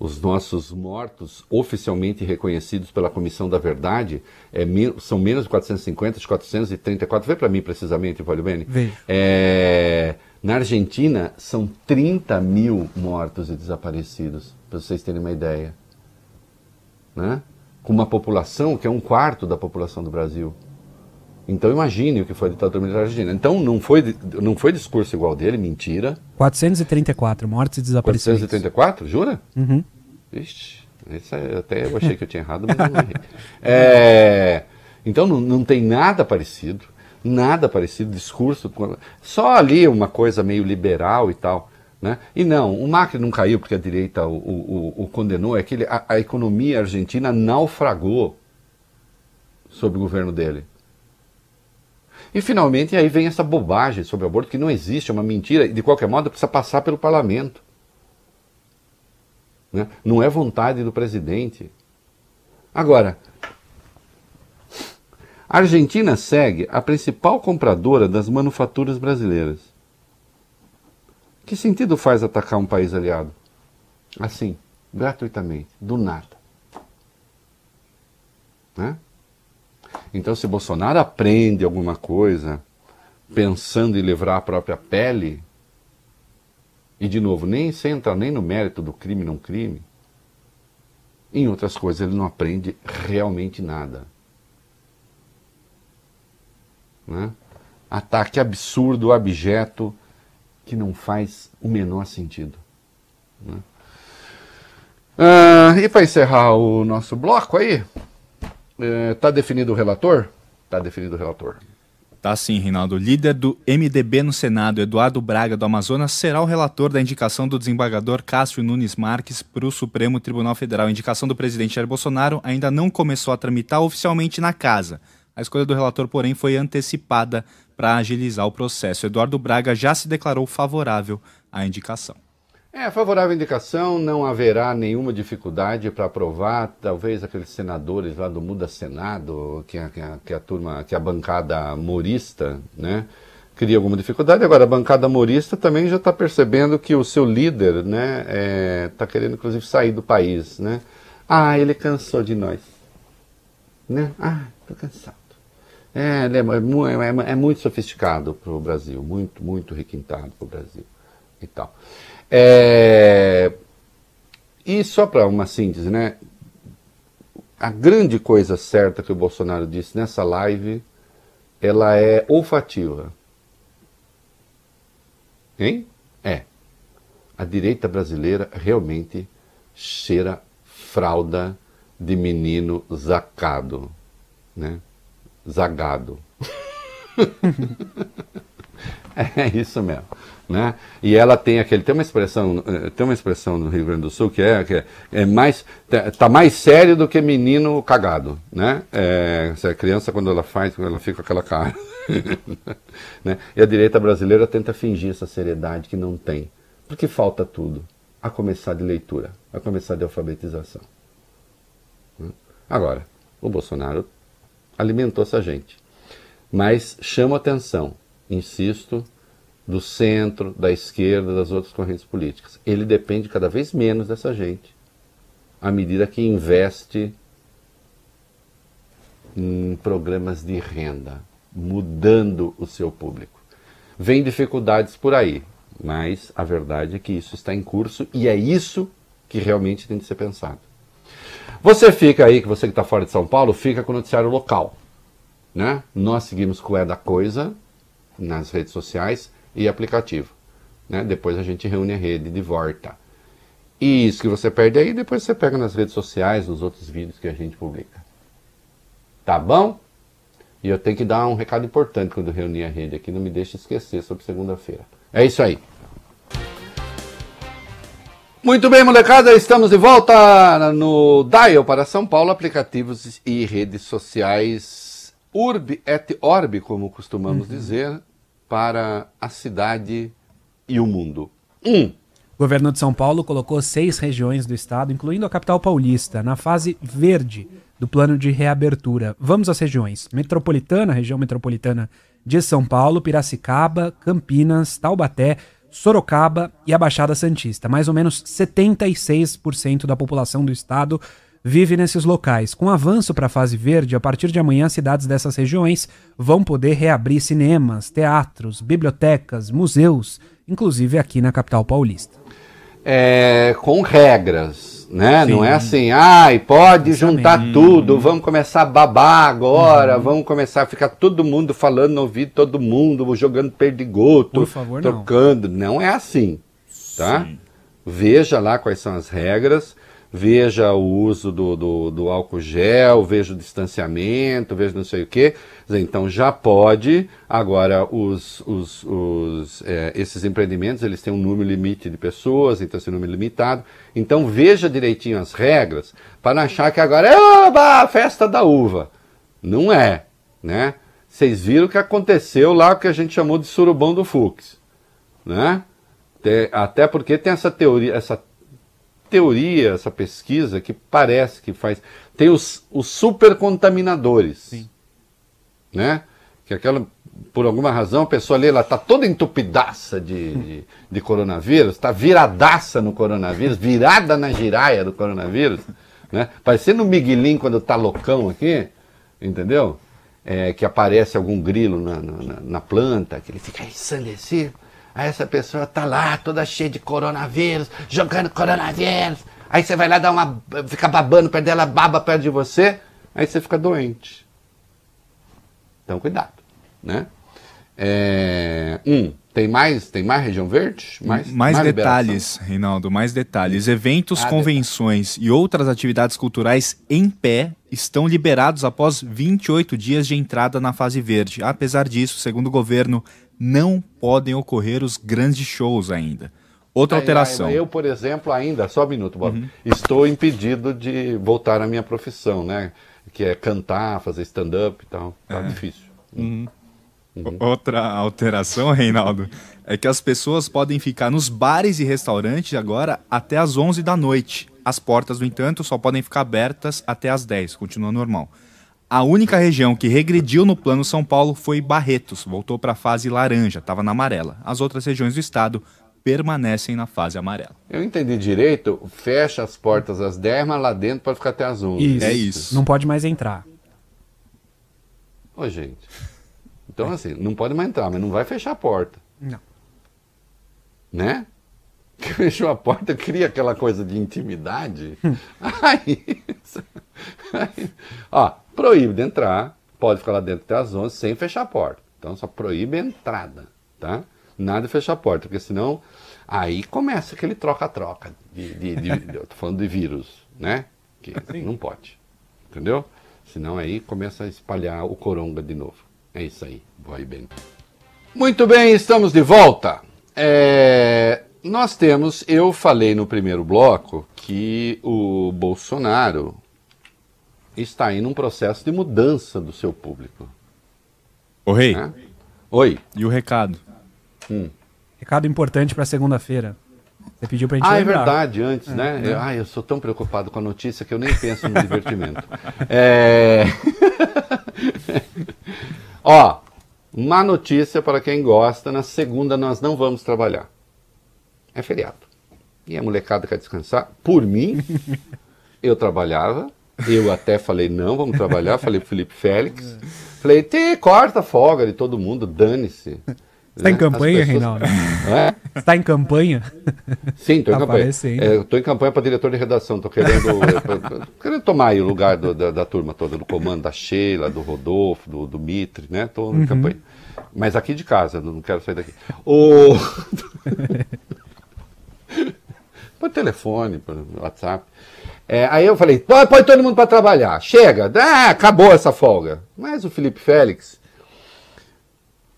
[SPEAKER 2] os nossos mortos oficialmente reconhecidos pela Comissão da Verdade é, são menos de 450, de 434. Vê para mim precisamente, Valio Bene. É, na Argentina são 30 mil mortos e desaparecidos, para vocês terem uma ideia. Né? Com uma população que é um quarto da população do Brasil. Então imagine o que foi a ditadura militar argentina. Então não foi, não foi discurso igual dele, mentira.
[SPEAKER 4] 434 mortes e desaparecidos.
[SPEAKER 2] 434? Jura?
[SPEAKER 4] Uhum.
[SPEAKER 2] Ixi, isso até eu achei que eu tinha errado, mas não errei. É, então não, não tem nada parecido, nada parecido, discurso, só ali uma coisa meio liberal e tal. Né? E não, o Macri não caiu porque a direita o, o, o condenou, é que ele, a, a economia argentina naufragou sob o governo dele. E finalmente aí vem essa bobagem sobre o aborto que não existe, é uma mentira, e de qualquer modo precisa passar pelo parlamento. Né? Não é vontade do presidente. Agora, a Argentina segue a principal compradora das manufaturas brasileiras. Que sentido faz atacar um país aliado? Assim, gratuitamente, do nada. Né? Então, se Bolsonaro aprende alguma coisa pensando em livrar a própria pele, e, de novo, nem sem entrar nem no mérito do crime não crime, em outras coisas ele não aprende realmente nada. Né? Ataque absurdo, abjeto, que não faz o menor sentido. Né? Ah, e para encerrar o nosso bloco aí, está é, definido o relator? Está definido o relator.
[SPEAKER 3] Tá sim, Reinaldo. O líder do MDB no Senado, Eduardo Braga, do Amazonas, será o relator da indicação do desembargador Cássio Nunes Marques para o Supremo Tribunal Federal. A indicação do presidente Jair Bolsonaro ainda não começou a tramitar oficialmente na casa. A escolha do relator, porém, foi antecipada para agilizar o processo. Eduardo Braga já se declarou favorável à indicação.
[SPEAKER 2] É, favorável indicação, não haverá nenhuma dificuldade para aprovar, talvez aqueles senadores lá do Muda Senado, que a, que a, turma, que a bancada morista, né, cria alguma dificuldade. Agora, a bancada morista também já está percebendo que o seu líder, né, está é, tá querendo inclusive sair do país, né. Ah, ele cansou de nós, né. Ah, estou cansado. É, é, é, é muito sofisticado para o Brasil, muito, muito requintado para o Brasil e tal. É... E só para uma síntese, né? A grande coisa certa que o Bolsonaro disse nessa live, ela é olfativa. Hein? É. A direita brasileira realmente cheira fralda de menino zacado, né? Zagado. é isso mesmo. Né? E ela tem aquele tem uma expressão eh, tem uma expressão no Rio Grande do Sul que é que é, é mais tá, tá mais sério do que menino cagado, né? É, a criança quando ela faz ela fica com aquela cara, né? E a direita brasileira tenta fingir essa seriedade que não tem, porque falta tudo, a começar de leitura, a começar de alfabetização. Né? Agora, o Bolsonaro alimentou essa gente, mas chama atenção, insisto do centro, da esquerda, das outras correntes políticas. Ele depende cada vez menos dessa gente, à medida que investe em programas de renda, mudando o seu público. Vem dificuldades por aí, mas a verdade é que isso está em curso e é isso que realmente tem de ser pensado. Você fica aí, que você que está fora de São Paulo, fica com o noticiário local. Né? Nós seguimos com o É da Coisa nas redes sociais e aplicativo. Né? Depois a gente reúne a rede de volta. E isso que você perde aí, depois você pega nas redes sociais, nos outros vídeos que a gente publica. Tá bom? E eu tenho que dar um recado importante quando reunir a rede aqui, não me deixe esquecer sobre segunda-feira. É isso aí. Muito bem, molecada, estamos de volta no Dial para São Paulo, aplicativos e redes sociais Urb et Orb, como costumamos uhum. dizer, para a cidade e o mundo. Um.
[SPEAKER 4] O governo de São Paulo colocou seis regiões do estado, incluindo a capital paulista, na fase verde do plano de reabertura. Vamos às regiões: metropolitana, região metropolitana de São Paulo, Piracicaba, Campinas, Taubaté, Sorocaba e a Baixada Santista. Mais ou menos 76% da população do estado vive nesses locais. Com avanço para a fase verde, a partir de amanhã, cidades dessas regiões vão poder reabrir cinemas, teatros, bibliotecas, museus, inclusive aqui na capital paulista.
[SPEAKER 2] É, com regras, né? Sim. Não é assim, ai, pode juntar tudo, vamos começar a babar agora, uhum. vamos começar a ficar todo mundo falando no ouvido, todo mundo jogando perdigoto, Por favor, tocando. Não. não é assim, tá? Sim. Veja lá quais são as regras veja o uso do, do, do, álcool gel, veja o distanciamento, veja não sei o quê. Então já pode, agora os, os, os é, esses empreendimentos eles têm um número limite de pessoas, então esse número limitado. Então veja direitinho as regras para achar que agora é a festa da uva. Não é, né? Vocês viram o que aconteceu lá, o que a gente chamou de surubão do Fux, né? Até porque tem essa teoria, essa teoria, essa pesquisa que parece que faz. Tem os, os supercontaminadores. Sim. Né? Que aquela, por alguma razão, a pessoa ali, ela está toda entupidaça de, de, de coronavírus, está viradaça no coronavírus, virada na giraia do coronavírus, né? Parecendo o Miguelinho quando está loucão aqui, entendeu? É, que aparece algum grilo na, na, na planta, que ele fica ensandecido. Aí essa pessoa tá lá, toda cheia de coronavírus, jogando coronavírus. Aí você vai lá dar uma. fica babando perto dela, baba perto de você, aí você fica doente. Então cuidado, né? É, um, Tem mais, tem mais região verde?
[SPEAKER 3] Mais, mais, mais detalhes, liberação. Reinaldo, mais detalhes. Eventos, ah, convenções detalhe. e outras atividades culturais em pé estão liberados após 28 dias de entrada na fase verde. Apesar disso, segundo o governo, não podem ocorrer os grandes shows ainda. Outra alteração.
[SPEAKER 2] Eu, por exemplo, ainda, só um minuto, Bob, uhum. estou impedido de voltar à minha profissão, né? Que é cantar, fazer stand-up e tal. Tá é. difícil.
[SPEAKER 3] Uhum. Uhum. Outra alteração, Reinaldo, é que as pessoas podem ficar nos bares e restaurantes agora até as 11 da noite. As portas, no entanto, só podem ficar abertas até as 10, continua normal. A única região que regrediu no plano São Paulo foi Barretos, voltou para a fase laranja, estava na amarela. As outras regiões do estado permanecem na fase amarela.
[SPEAKER 2] Eu entendi direito, fecha as portas às 10, mas lá dentro pode ficar até as 11.
[SPEAKER 4] Isso. É isso. Não pode mais entrar.
[SPEAKER 2] Ô, gente. Então, assim, não pode mais entrar, mas não vai fechar a porta.
[SPEAKER 4] Não.
[SPEAKER 2] Né? Fechou a porta, cria aquela coisa de intimidade. aí, aí, ó, proíbe de entrar, pode ficar lá dentro até as 11 sem fechar a porta. Então, só proíbe a entrada, tá? Nada de fechar a porta, porque senão aí começa aquele troca-troca. De, de, de, eu tô falando de vírus, né? Que não pode. Entendeu? Senão aí começa a espalhar o coronga de novo. É isso aí, vai bem. Muito bem, estamos de volta. É, nós temos, eu falei no primeiro bloco que o Bolsonaro está em um processo de mudança do seu público.
[SPEAKER 3] O rei. Né?
[SPEAKER 2] Oi.
[SPEAKER 3] E o recado?
[SPEAKER 4] Hum. Recado importante para segunda-feira. Você pediu pra gente
[SPEAKER 2] Ah,
[SPEAKER 4] lembrar.
[SPEAKER 2] é verdade, antes, é, né? É. Eu, ah, eu sou tão preocupado com a notícia que eu nem penso no divertimento. É... Ó, má notícia para quem gosta, na segunda nós não vamos trabalhar. É feriado. E a molecada quer descansar. Por mim, eu trabalhava. Eu até falei, não, vamos trabalhar. Falei pro Felipe Félix. Falei, te corta a folga de todo mundo, dane-se.
[SPEAKER 4] Está né? em campanha, pessoas... Reinaldo? É? Está em campanha?
[SPEAKER 2] Sim, estou em campanha. Estou é, em campanha para diretor de redação. Estou querendo, querendo tomar o lugar do, da, da, turma toda, do comando da Sheila, do Rodolfo, do, do Mitre, né? Estou em uhum. campanha. Mas aqui de casa, não quero sair daqui. O... por telefone, por WhatsApp. É, aí eu falei, põe, põe todo mundo para trabalhar. Chega, ah, acabou essa folga. Mas o Felipe Félix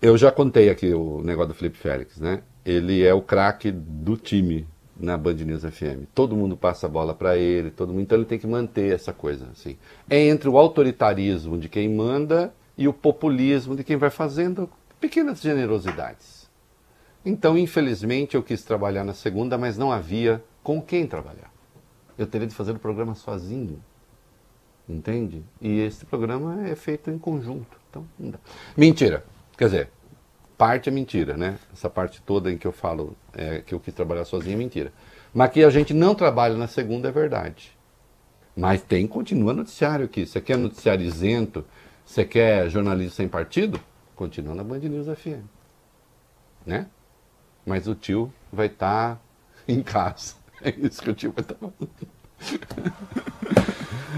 [SPEAKER 2] eu já contei aqui o negócio do Felipe Félix, né? Ele é o craque do time na Band News FM. Todo mundo passa a bola para ele, todo mundo. Então ele tem que manter essa coisa assim. É entre o autoritarismo de quem manda e o populismo de quem vai fazendo pequenas generosidades. Então, infelizmente, eu quis trabalhar na segunda, mas não havia com quem trabalhar. Eu teria de fazer o programa sozinho. Entende? E esse programa é feito em conjunto. Então, não dá. Mentira. Quer dizer, parte é mentira, né? Essa parte toda em que eu falo é, que eu quis trabalhar sozinho é mentira. Mas que a gente não trabalha na segunda é verdade. Mas tem, continua noticiário aqui. Você quer noticiário isento? Você quer jornalismo sem partido? Continua na Band News FM. Né? Mas o tio vai estar tá em casa. É isso que vai estar tá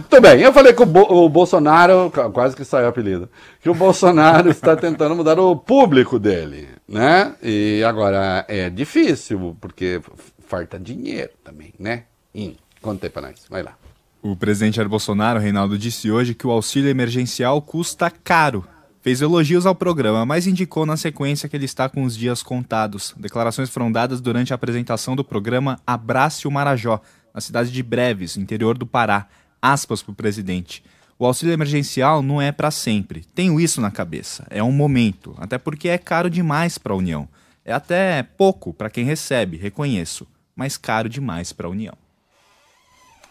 [SPEAKER 2] Tudo bem, eu falei que o, Bo o, Bolsonaro, quase que saiu o apelido, que o Bolsonaro está tentando mudar o público dele, né? E agora é difícil, porque falta dinheiro também, né? Hum, conta aí pra nós, vai lá.
[SPEAKER 3] O presidente Jair Bolsonaro, Reinaldo, disse hoje que o auxílio emergencial custa caro. Fez elogios ao programa, mas indicou na sequência que ele está com os dias contados. Declarações foram dadas durante a apresentação do programa Abrace o Marajó, na cidade de Breves, interior do Pará. Aspas para o presidente. O auxílio emergencial não é para sempre. Tenho isso na cabeça. É um momento, até porque é caro demais para a União. É até pouco para quem recebe, reconheço, mas caro demais para a União.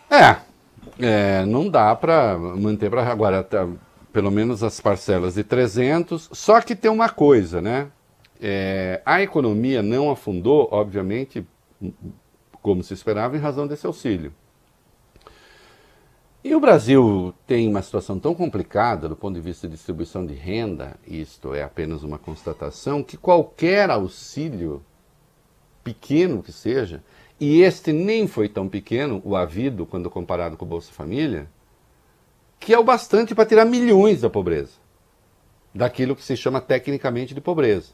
[SPEAKER 2] É, é, não dá para manter para agora pelo menos as parcelas de 300. Só que tem uma coisa, né? É, a economia não afundou, obviamente, como se esperava, em razão desse auxílio. E o Brasil tem uma situação tão complicada do ponto de vista de distribuição de renda, isto é apenas uma constatação, que qualquer auxílio, pequeno que seja, e este nem foi tão pequeno, o havido, quando comparado com o Bolsa Família, que é o bastante para tirar milhões da pobreza, daquilo que se chama tecnicamente de pobreza.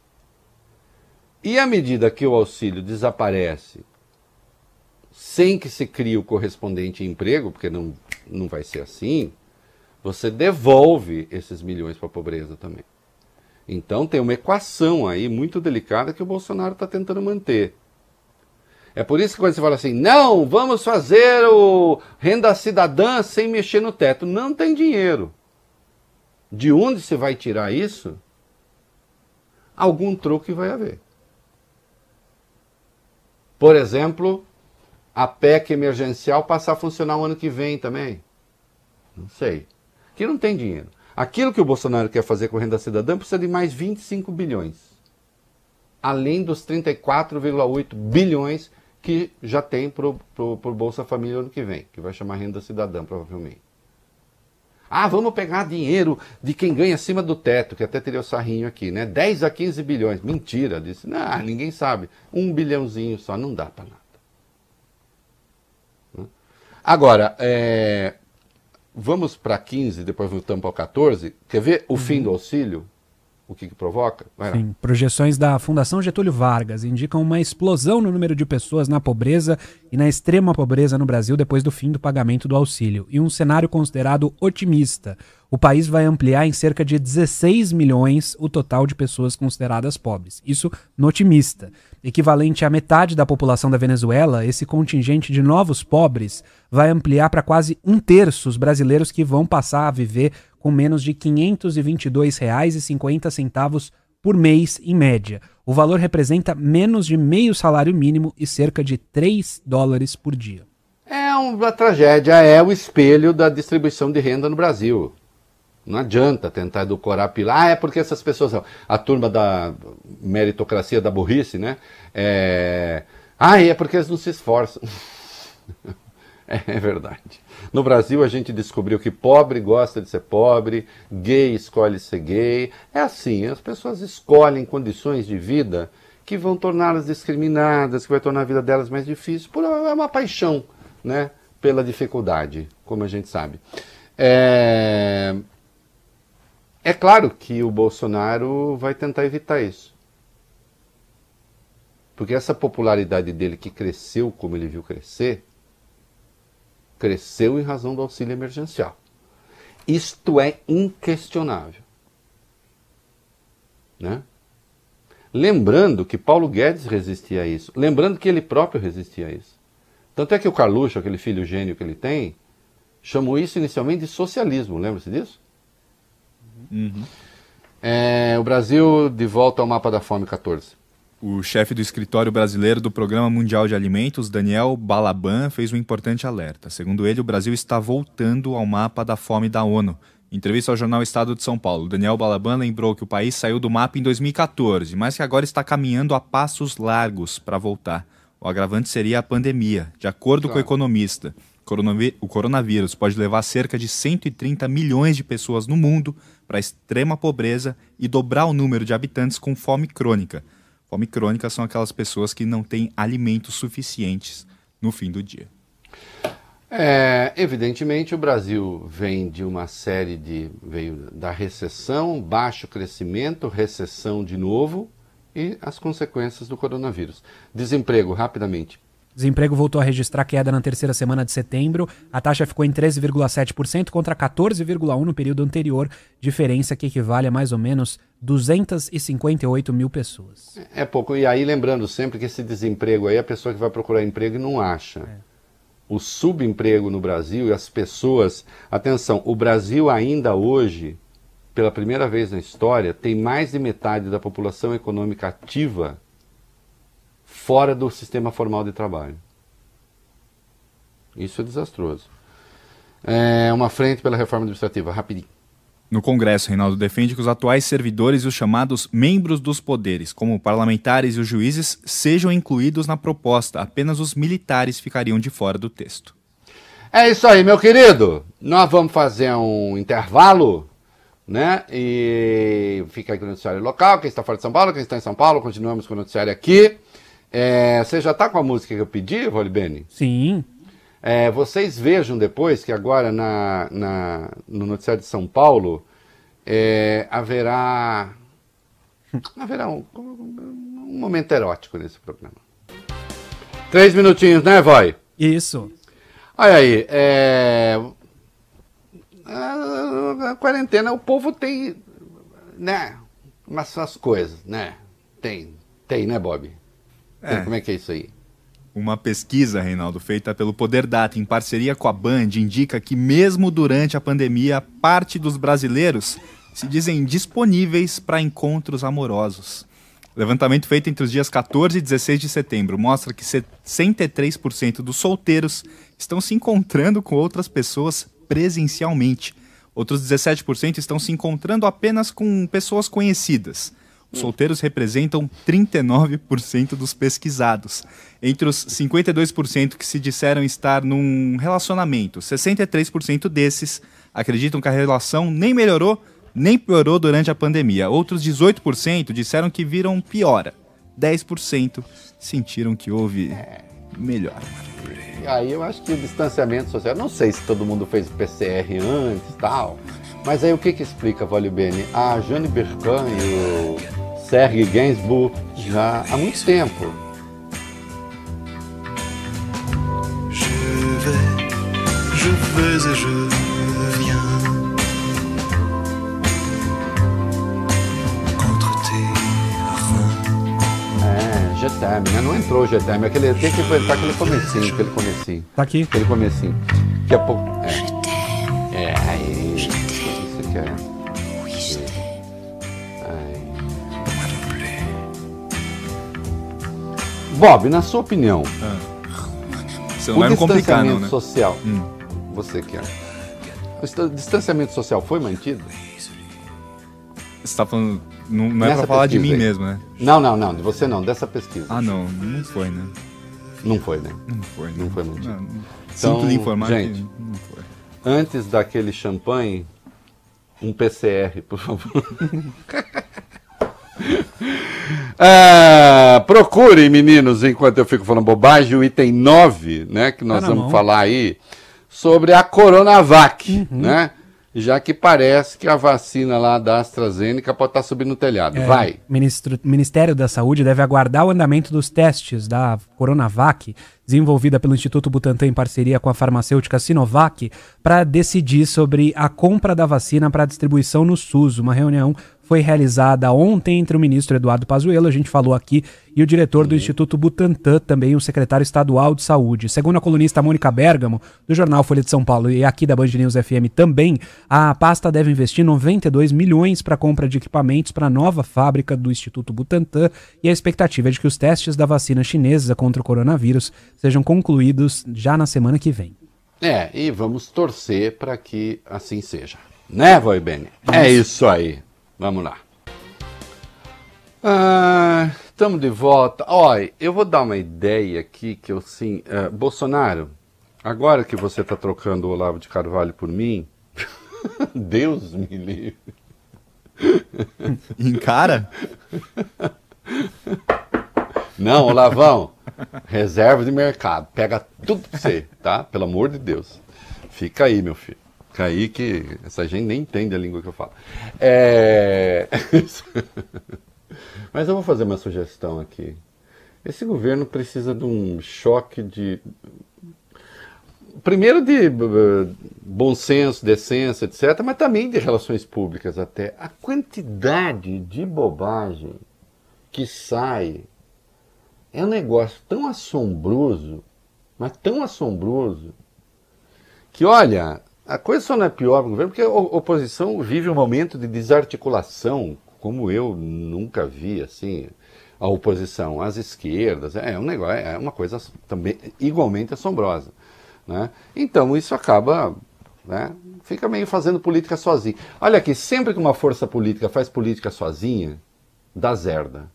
[SPEAKER 2] E à medida que o auxílio desaparece, sem que se crie o correspondente emprego, porque não, não vai ser assim, você devolve esses milhões para a pobreza também. Então tem uma equação aí muito delicada que o Bolsonaro está tentando manter. É por isso que quando você fala assim, não, vamos fazer o renda cidadã sem mexer no teto, não tem dinheiro. De onde você vai tirar isso? Algum truque vai haver. Por exemplo, a PEC emergencial passar a funcionar o ano que vem também. Não sei. Que não tem dinheiro. Aquilo que o Bolsonaro quer fazer com renda cidadã precisa de mais 25 bilhões. Além dos 34,8 bilhões que já tem para o Bolsa Família ano que vem, que vai chamar renda cidadã, provavelmente. Ah, vamos pegar dinheiro de quem ganha acima do teto, que até teria o sarrinho aqui, né? 10 a 15 bilhões. Mentira, disse. Não, ninguém sabe. Um bilhãozinho só, não dá para nada. Agora, é, vamos para 15, depois voltamos para 14. Quer ver o uhum. fim do auxílio? O que, que provoca?
[SPEAKER 4] Sim, projeções da Fundação Getúlio Vargas indicam uma explosão no número de pessoas na pobreza e na extrema pobreza no Brasil depois do fim do pagamento do auxílio, e um cenário considerado otimista. O país vai ampliar em cerca de 16 milhões o total de pessoas consideradas pobres. Isso no otimista. Equivalente à metade da população da Venezuela, esse contingente de novos pobres vai ampliar para quase um terço os brasileiros que vão passar a viver com menos de R$ 522,50 por mês em média. O valor representa menos de meio salário mínimo e cerca de 3 dólares por dia.
[SPEAKER 2] É uma tragédia, é o espelho da distribuição de renda no Brasil. Não adianta tentar edulcorar a pila. Ah, é porque essas pessoas, a turma da meritocracia da burrice, né? É... Ah, é porque eles não se esforçam. é verdade. No Brasil a gente descobriu que pobre gosta de ser pobre, gay escolhe ser gay. É assim, as pessoas escolhem condições de vida que vão torná-las discriminadas, que vai tornar a vida delas mais difícil. Por é uma paixão, né, pela dificuldade, como a gente sabe. É... é claro que o Bolsonaro vai tentar evitar isso. Porque essa popularidade dele que cresceu como ele viu crescer, cresceu em razão do auxílio emergencial. Isto é inquestionável. Né? Lembrando que Paulo Guedes resistia a isso, lembrando que ele próprio resistia a isso. Tanto é que o Carluxo, aquele filho gênio que ele tem, chamou isso inicialmente de socialismo, lembra-se disso? Uhum. É, o Brasil de volta ao mapa da fome 14.
[SPEAKER 3] O chefe do escritório brasileiro do Programa Mundial de Alimentos, Daniel Balaban, fez um importante alerta. Segundo ele, o Brasil está voltando ao mapa da fome da ONU. Em entrevista ao jornal Estado de São Paulo, Daniel Balaban lembrou que o país saiu do mapa em 2014, mas que agora está caminhando a passos largos para voltar. O agravante seria a pandemia. De acordo claro. com o economista, o coronavírus pode levar cerca de 130 milhões de pessoas no mundo para a extrema pobreza e dobrar o número de habitantes com fome crônica. Fome crônica são aquelas pessoas que não têm alimentos suficientes no fim do dia.
[SPEAKER 2] É, evidentemente, o Brasil vem de uma série de. veio da recessão, baixo crescimento, recessão de novo e as consequências do coronavírus. Desemprego, rapidamente.
[SPEAKER 4] Desemprego voltou a registrar queda na terceira semana de setembro. A taxa ficou em 13,7% contra 14,1% no período anterior, diferença que equivale a mais ou menos 258 mil pessoas.
[SPEAKER 2] É pouco. E aí, lembrando sempre que esse desemprego aí, a pessoa que vai procurar emprego e não acha. É. O subemprego no Brasil e as pessoas. Atenção, o Brasil ainda hoje, pela primeira vez na história, tem mais de metade da população econômica ativa fora do sistema formal de trabalho. Isso é desastroso. É uma frente pela reforma administrativa, rapidinho.
[SPEAKER 3] No Congresso, Reinaldo defende que os atuais servidores e os chamados membros dos poderes, como parlamentares e os juízes, sejam incluídos na proposta. Apenas os militares ficariam de fora do texto.
[SPEAKER 2] É isso aí, meu querido. Nós vamos fazer um intervalo, né? E fica com o noticiário local. Quem está fora de São Paulo, quem está em São Paulo, continuamos com o noticiário aqui. É, você já está com a música que eu pedi, Rolibene?
[SPEAKER 4] Sim.
[SPEAKER 2] É, vocês vejam depois que agora na, na no Noticiário de São Paulo é, haverá, haverá um, um momento erótico nesse programa. Três minutinhos, né, Vai?
[SPEAKER 4] Isso.
[SPEAKER 2] Olha aí, é... a, a quarentena, o povo tem, né, umas, umas coisas, né? Tem, tem, né, Bob?
[SPEAKER 3] É.
[SPEAKER 2] Como é que é isso aí?
[SPEAKER 3] Uma pesquisa, Reinaldo, feita pelo Poder Data em parceria com a Band, indica que mesmo durante a pandemia, parte dos brasileiros se dizem disponíveis para encontros amorosos. O levantamento feito entre os dias 14 e 16 de setembro mostra que 63% dos solteiros estão se encontrando com outras pessoas presencialmente. Outros 17% estão se encontrando apenas com pessoas conhecidas. Os solteiros representam 39% dos pesquisados. Entre os 52% que se disseram estar num relacionamento, 63% desses acreditam que a relação nem melhorou nem piorou durante a pandemia. Outros 18% disseram que viram piora. 10% sentiram que houve melhor.
[SPEAKER 2] E aí eu acho que o distanciamento social, não sei se todo mundo fez PCR antes tal, mas aí o que que explica, Vale Bene? A Jane Birkan e o Sergei Gainsbourg já há muito tempo.
[SPEAKER 6] Je vais, je vais et je viens. Entre tes reins.
[SPEAKER 2] É, GTM, né? Não entrou o GTM, aquele, tem que entrar aquele comecinho, aquele comecinho,
[SPEAKER 4] Tá aqui.
[SPEAKER 2] aquele comecinho. Daqui a pouco. É, Bob, na sua opinião,
[SPEAKER 3] Você
[SPEAKER 2] o
[SPEAKER 3] não vai complicar,
[SPEAKER 2] distanciamento
[SPEAKER 3] não, né?
[SPEAKER 2] social,
[SPEAKER 3] Hum.
[SPEAKER 2] você que é. O distanciamento social foi mantido?
[SPEAKER 3] Você tá falando. Não, não é pra falar de mim
[SPEAKER 2] aí.
[SPEAKER 3] mesmo, né?
[SPEAKER 2] Não, não, não, de você não, dessa pesquisa.
[SPEAKER 3] Ah, não. Não foi, né?
[SPEAKER 2] Não foi, né?
[SPEAKER 3] Não foi. né?
[SPEAKER 2] Não foi mantido.
[SPEAKER 3] Não,
[SPEAKER 2] Então,
[SPEAKER 3] Sinto lhe informar
[SPEAKER 2] gente,
[SPEAKER 3] que não foi.
[SPEAKER 2] Antes daquele champanhe, um PCR, por favor. Ah, procure, meninos, enquanto eu fico falando bobagem, o item 9, né, que nós
[SPEAKER 4] Tá
[SPEAKER 2] vamos
[SPEAKER 4] mão.
[SPEAKER 2] falar aí, sobre a Coronavac, né? Já que parece que a vacina lá da AstraZeneca pode estar subindo no telhado.
[SPEAKER 4] É,
[SPEAKER 2] Vai.
[SPEAKER 4] Ministro- Ministério da Saúde deve aguardar o andamento dos testes da Coronavac, desenvolvida pelo Instituto Butantan em parceria com a farmacêutica Sinovac, para decidir sobre a compra da vacina para distribuição no SUS. Uma reunião foi realizada ontem entre o ministro Eduardo Pazuello, a gente falou aqui, e o diretor do Instituto Butantan, também o secretário estadual de saúde. Segundo a colunista Mônica Bergamo, do jornal Folha de São Paulo e aqui da Band News FM também, a pasta deve investir 92 milhões para a compra de equipamentos para a nova fábrica do Instituto Butantan e a expectativa é de que os testes da vacina chinesa contra o coronavírus sejam concluídos já na semana que vem.
[SPEAKER 2] É, e vamos torcer para que assim seja. Né, Voi Bene? É isso aí. Vamos lá. Estamos de volta. Olha, eu vou dar uma ideia aqui que eu sim. eh, Bolsonaro, agora que você está trocando o Olavo de Carvalho por mim, Deus me livre.
[SPEAKER 3] Encara?
[SPEAKER 2] Não, Olavão, reserva de mercado. Pega tudo pra você, tá? Pelo amor de Deus. Fica aí, meu filho. Fica aí que essa gente nem entende a língua que eu falo. É... Mas eu vou fazer uma sugestão aqui. Esse governo precisa de um choque de. Primeiro de bom senso, decência, etc., mas também de relações públicas até. A quantidade de bobagem que sai é um negócio tão assombroso, mas tão assombroso, que olha, a coisa só não é pior para o governo, porque a oposição vive um momento de desarticulação, como eu nunca vi, assim, a oposição às esquerdas, é um negócio, é uma coisa também igualmente assombrosa. Né? Então isso acaba, né, fica meio fazendo política sozinho. Olha aqui, sempre que uma força política faz política sozinha, dá zerda.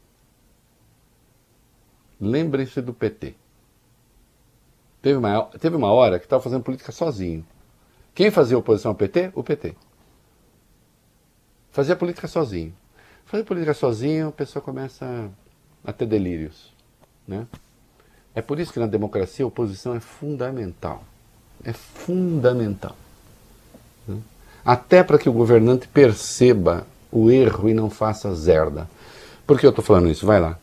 [SPEAKER 2] Lembrem-se do PT. Teve uma, teve uma hora que estava fazendo política sozinho. Quem fazia oposição ao PT? O PT. Fazia política sozinho. Fazia política sozinho, a pessoa começa a ter delírios. Né? É por isso que na democracia a oposição é fundamental. É fundamental. né? Até para que o governante perceba o erro e não faça zerda. Por que eu estou falando isso? Vai lá.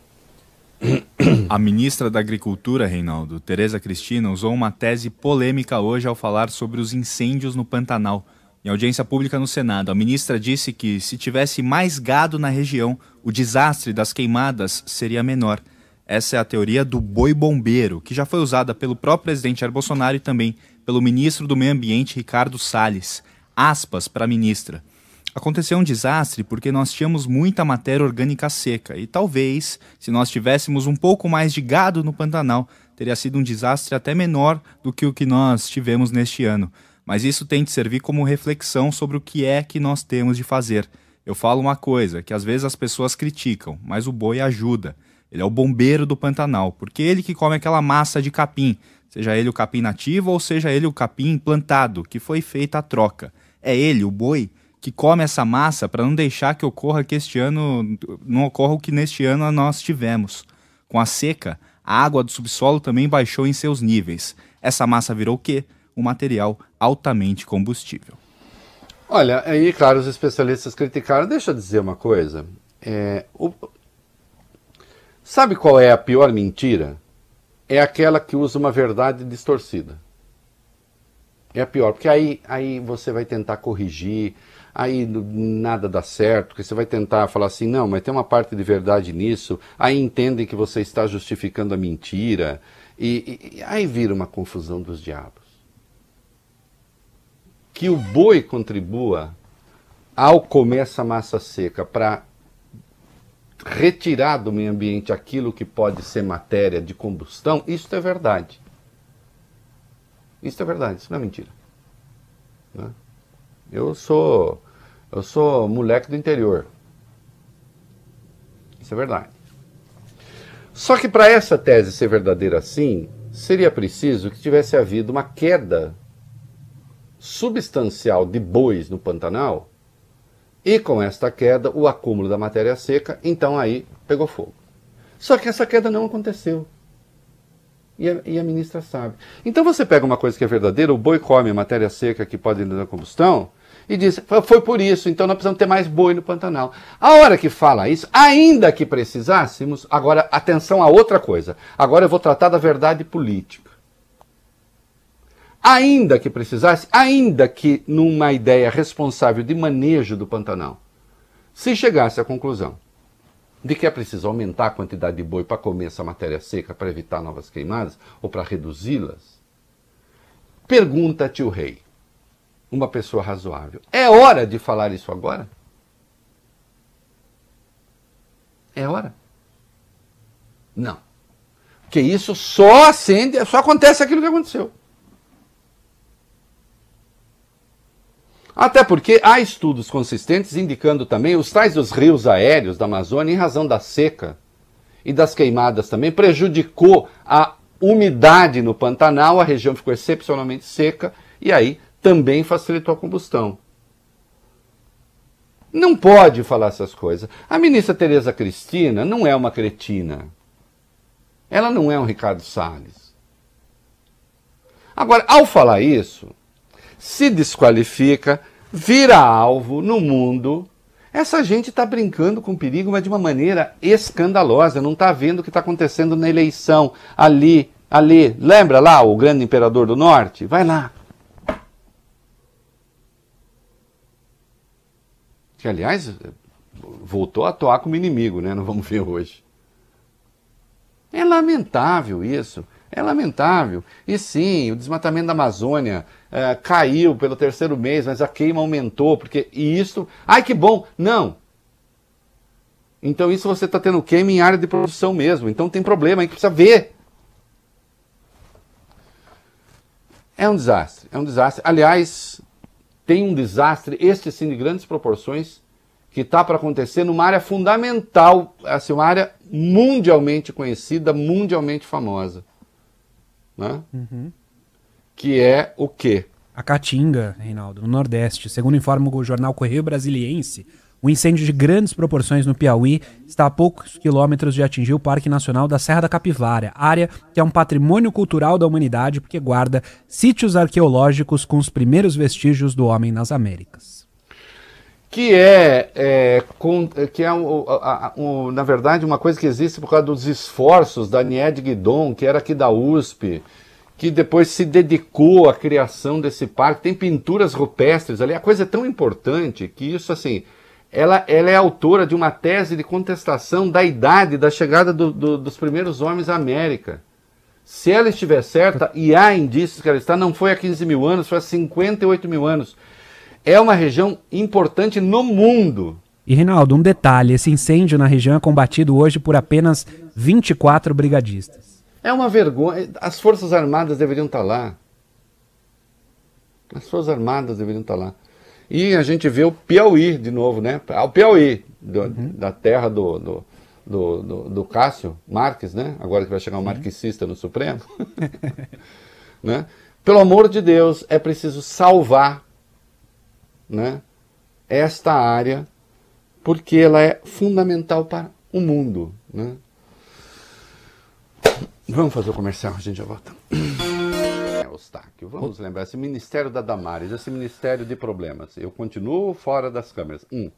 [SPEAKER 3] A ministra da Agricultura, Reinaldo, Tereza Cristina, usou uma tese polêmica hoje ao falar sobre os incêndios no Pantanal. Em audiência pública no Senado, a ministra disse que se tivesse mais gado na região, o desastre das queimadas seria menor. Essa é a teoria do boi bombeiro, que já foi usada pelo próprio presidente Jair Bolsonaro e também pelo ministro do Meio Ambiente, Ricardo Salles. Aspas para a ministra. Aconteceu um desastre porque nós tínhamos muita matéria orgânica seca e talvez, se nós tivéssemos um pouco mais de gado no Pantanal, teria sido um desastre até menor do que o que nós tivemos neste ano. Mas isso tem de servir como reflexão sobre o que é que nós temos de fazer. Eu falo uma coisa, que às vezes as pessoas criticam, mas o boi ajuda. Ele é o bombeiro do Pantanal, porque é ele que come aquela massa de capim, seja ele o capim nativo ou seja ele o capim plantado, que foi feita a troca. É ele, o boi, que come essa massa para não deixar que ocorra que este ano não ocorra o que neste ano nós tivemos. Com a seca, a água do subsolo também baixou em seus níveis. Essa massa virou o quê? Um material altamente combustível.
[SPEAKER 2] Olha, aí, claro, os especialistas criticaram. Deixa eu dizer uma coisa. É, o... Sabe qual é a pior mentira? É aquela que usa uma verdade distorcida. É a pior, porque aí, aí você vai tentar corrigir, aí nada dá certo, porque você vai tentar falar assim, não, mas tem uma parte de verdade nisso, aí entendem que você está justificando a mentira, e, e aí vira uma confusão dos diabos. Que o boi contribua ao comer essa massa seca para retirar do meio ambiente aquilo que pode ser matéria de combustão, isso é verdade. Isso é verdade, isso não é mentira. Né? Eu sou eu sou moleque do interior. Isso é verdade. Só que para essa tese ser verdadeira assim, seria preciso que tivesse havido uma queda substancial de bois no Pantanal e com esta queda o acúmulo da matéria seca, então aí pegou fogo. Só que essa queda não aconteceu. E a, e a, ministra sabe. Então você pega uma coisa que é verdadeira, o boi come matéria seca que pode na combustão, e diz: foi por isso, então nós precisamos ter mais boi no Pantanal. A hora que fala isso, ainda que precisássemos, agora atenção a outra coisa. Agora eu vou tratar da verdade política. Ainda que precisasse, ainda que numa ideia responsável de manejo do Pantanal, se chegasse à conclusão de que é preciso aumentar a quantidade de boi para comer essa matéria seca para evitar novas queimadas ou para reduzi-las, pergunta-te o rei uma pessoa razoável. É hora de falar isso agora? É hora? Não. Porque isso só acende, só acontece aquilo que aconteceu. Até porque há estudos consistentes indicando também os tais dos rios aéreos da Amazônia, em razão da seca e das queimadas também, prejudicou a umidade no Pantanal, a região ficou excepcionalmente seca, e aí também facilitou a combustão. Não pode falar essas coisas. A ministra Tereza Cristina não é uma cretina. Ela não é um Ricardo Salles. Agora, ao falar isso, se desqualifica, vira alvo no mundo. Essa gente está brincando com perigo, mas de uma maneira escandalosa. Não está vendo o que está acontecendo na eleição ali, ali. Lembra lá o grande imperador do norte? Vai lá. Que aliás voltou a atuar como inimigo, né? Não vamos ver hoje. É lamentável isso. É lamentável. E sim, o desmatamento da Amazônia é, caiu pelo terceiro mês, mas a queima aumentou, porque. E isso. Ai, que bom! Não! Então isso você está tendo queima em área de produção mesmo. Então tem problema aí que precisa ver. É um desastre. É um desastre. Aliás, tem um desastre, este sim de grandes proporções, que está para acontecer numa área fundamental, assim, uma área mundialmente conhecida, mundialmente famosa. Né? Uhum. Que é o quê?
[SPEAKER 4] A Caatinga, Reinaldo, no Nordeste. Segundo informa o jornal Correio Brasiliense, o um incêndio de grandes proporções no Piauí está a poucos quilômetros de atingir o Parque Nacional da Serra da Capivara, área que é um patrimônio cultural da humanidade porque guarda sítios arqueológicos com os primeiros vestígios do homem nas Américas.
[SPEAKER 2] que é, é, com, que é a, o, na verdade uma coisa que existe por causa dos esforços da Nied Guidon, que era aqui da USP, que depois se dedicou à criação desse parque. Tem pinturas rupestres ali. A coisa é tão importante que isso assim, ela, ela é autora de uma tese de contestação da idade da chegada do, do, dos primeiros homens à América. Se ela estiver certa, e há indícios que ela está, não foi há 15 mil anos, foi há 58 mil anos é uma região importante no mundo.
[SPEAKER 4] E Reinaldo, um detalhe: esse incêndio na região é combatido hoje por apenas 24 brigadistas.
[SPEAKER 2] É uma vergonha. As Forças Armadas deveriam estar lá. As Forças Armadas deveriam estar lá. E a gente vê o Piauí de novo, né? O Piauí, do, uhum. da terra do, do, do, do, do Cássio Marques, né? Agora que vai chegar um marxista no Supremo. né? Pelo amor de Deus, é preciso salvar né, esta área, porque ela é fundamental para o mundo. Né? Vamos fazer o comercial, a gente já volta. Eustáquio, vamos lembrar, esse Ministério da Damares, esse Ministério de Problemas. Eu continuo fora das câmeras. Um.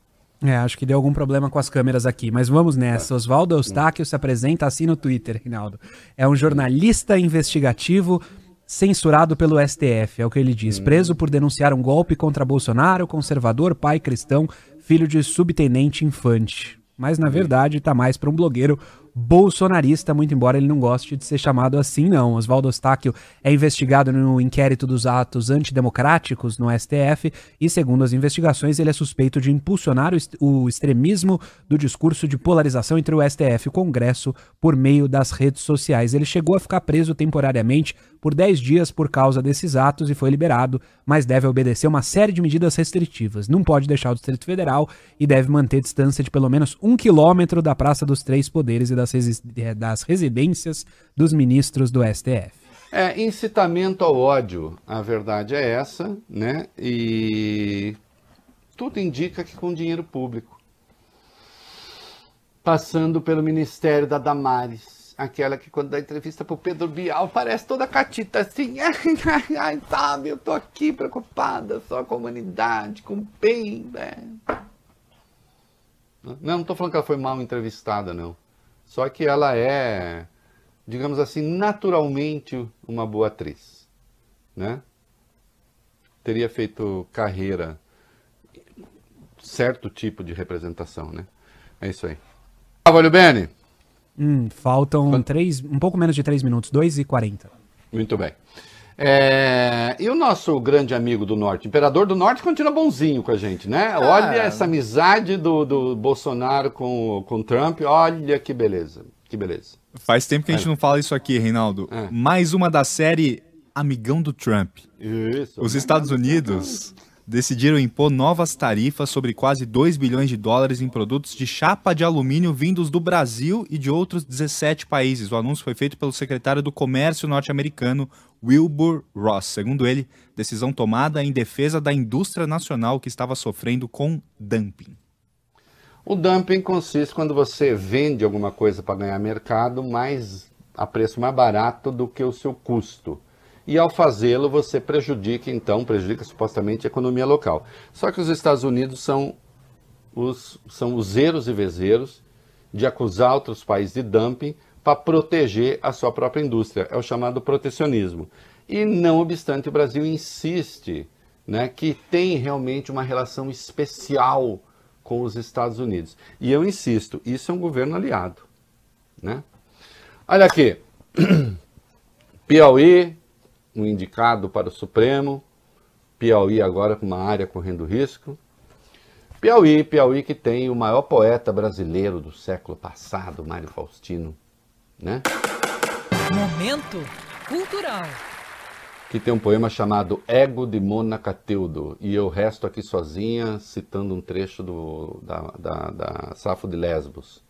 [SPEAKER 4] É, acho que deu algum problema com as câmeras aqui, mas vamos nessa. Tá. Oswaldo Eustáquio se apresenta assim no Twitter, Rinaldo. É um jornalista investigativo censurado pelo STF, é o que ele diz. Hum. Preso por denunciar um golpe contra Bolsonaro, conservador, pai cristão, filho de subtenente infante. Mas na verdade tá mais para um blogueiro bolsonarista, muito embora ele não goste de ser chamado assim, não. Oswaldo Ostáquio é investigado no inquérito dos atos antidemocráticos no STF e, segundo as investigações, ele é suspeito de impulsionar o extremismo do discurso de polarização entre o STF e o Congresso por meio das redes sociais. Ele chegou a ficar preso temporariamente por 10 dias por causa desses atos e foi liberado, mas deve obedecer uma série de medidas restritivas. Não pode deixar o Distrito Federal e deve manter distância de pelo menos um quilômetro da Praça dos Três Poderes e da das, é, das residências dos ministros do STF.
[SPEAKER 2] É, incitamento ao ódio, a verdade é essa, né? E tudo indica que com dinheiro público. Passando pelo Ministério da Damares, aquela que quando dá entrevista pro Pedro Bial parece toda catita assim, ai, ai, ai, sabe, eu tô aqui preocupada só com a humanidade, com o bem, né? Não, não tô falando que ela foi mal entrevistada, não. Só que ela é, digamos assim, naturalmente uma boa atriz, né? Teria feito carreira, certo tipo de representação, né? É isso aí. Olha, Bene.
[SPEAKER 4] Hum, faltam três, um pouco menos de três minutos, 2 e 40.
[SPEAKER 2] Muito bem. É, e o nosso grande amigo do Norte, Imperador do Norte, continua bonzinho com a gente, né? Ah. Olha essa amizade do, do Bolsonaro com, com Trump, olha que beleza, que beleza.
[SPEAKER 3] Faz tempo que a gente é. não fala isso aqui, Reinaldo. É. Mais uma da série Amigão do Trump. Isso. Os Estados Unidos decidiram impor novas tarifas sobre quase 2 bilhões de dólares em produtos de chapa de alumínio vindos do Brasil e de outros 17 países. O anúncio foi feito pelo secretário do Comércio norte-americano, Wilbur Ross. Segundo ele, decisão tomada em defesa da indústria nacional que estava sofrendo com dumping.
[SPEAKER 2] O dumping consiste quando você vende alguma coisa para ganhar mercado, mas a preço mais barato do que o seu custo e ao fazê-lo você prejudica, então, prejudica supostamente a economia local. Só que os Estados Unidos são os, são os zeros e vezeiros de acusar outros países de dumping para proteger a sua própria indústria. É o chamado protecionismo. E, não obstante, o Brasil insiste né, que tem realmente uma relação especial com os Estados Unidos. E eu insisto, isso é um governo aliado. Né? Olha aqui, Piauí, um indicado para o Supremo. Piauí agora com uma área correndo risco. Piauí, Piauí que tem o maior poeta brasileiro do século passado, Mário Faustino, né?
[SPEAKER 1] Momento cultural.
[SPEAKER 2] Que tem um poema chamado Ego de Mona Cateudo. E eu resto aqui sozinha citando um trecho do, da, da, da Safo de Lesbos.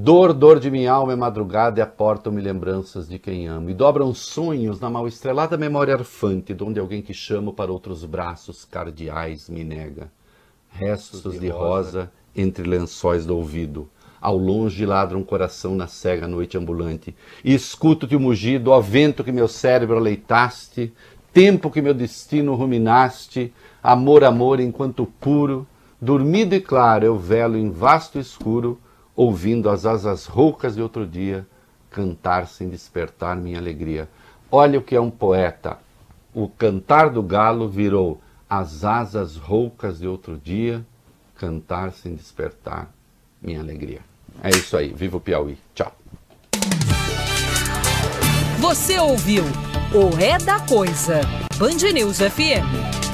[SPEAKER 2] Dor, dor de minha alma é madrugada e aportam-me lembranças de quem amo. E dobram sonhos na mal estrelada memória arfante, donde alguém que chamo para outros braços cardeais me nega. Restos de rosa entre lençóis do ouvido. Ao longe ladra um coração na cega noite ambulante. E escuto-te o mugido, ó vento que meu cérebro aleitaste, tempo que meu destino ruminaste, amor, amor enquanto puro, Dormido e claro eu velo em vasto escuro, ouvindo as asas roucas de outro dia cantar sem despertar minha alegria. Olha o que é um poeta. O cantar do galo virou as asas roucas de outro dia, cantar sem despertar minha alegria. É isso aí. Viva o Piauí. Tchau.
[SPEAKER 1] Você ouviu o É da Coisa. Band News FM.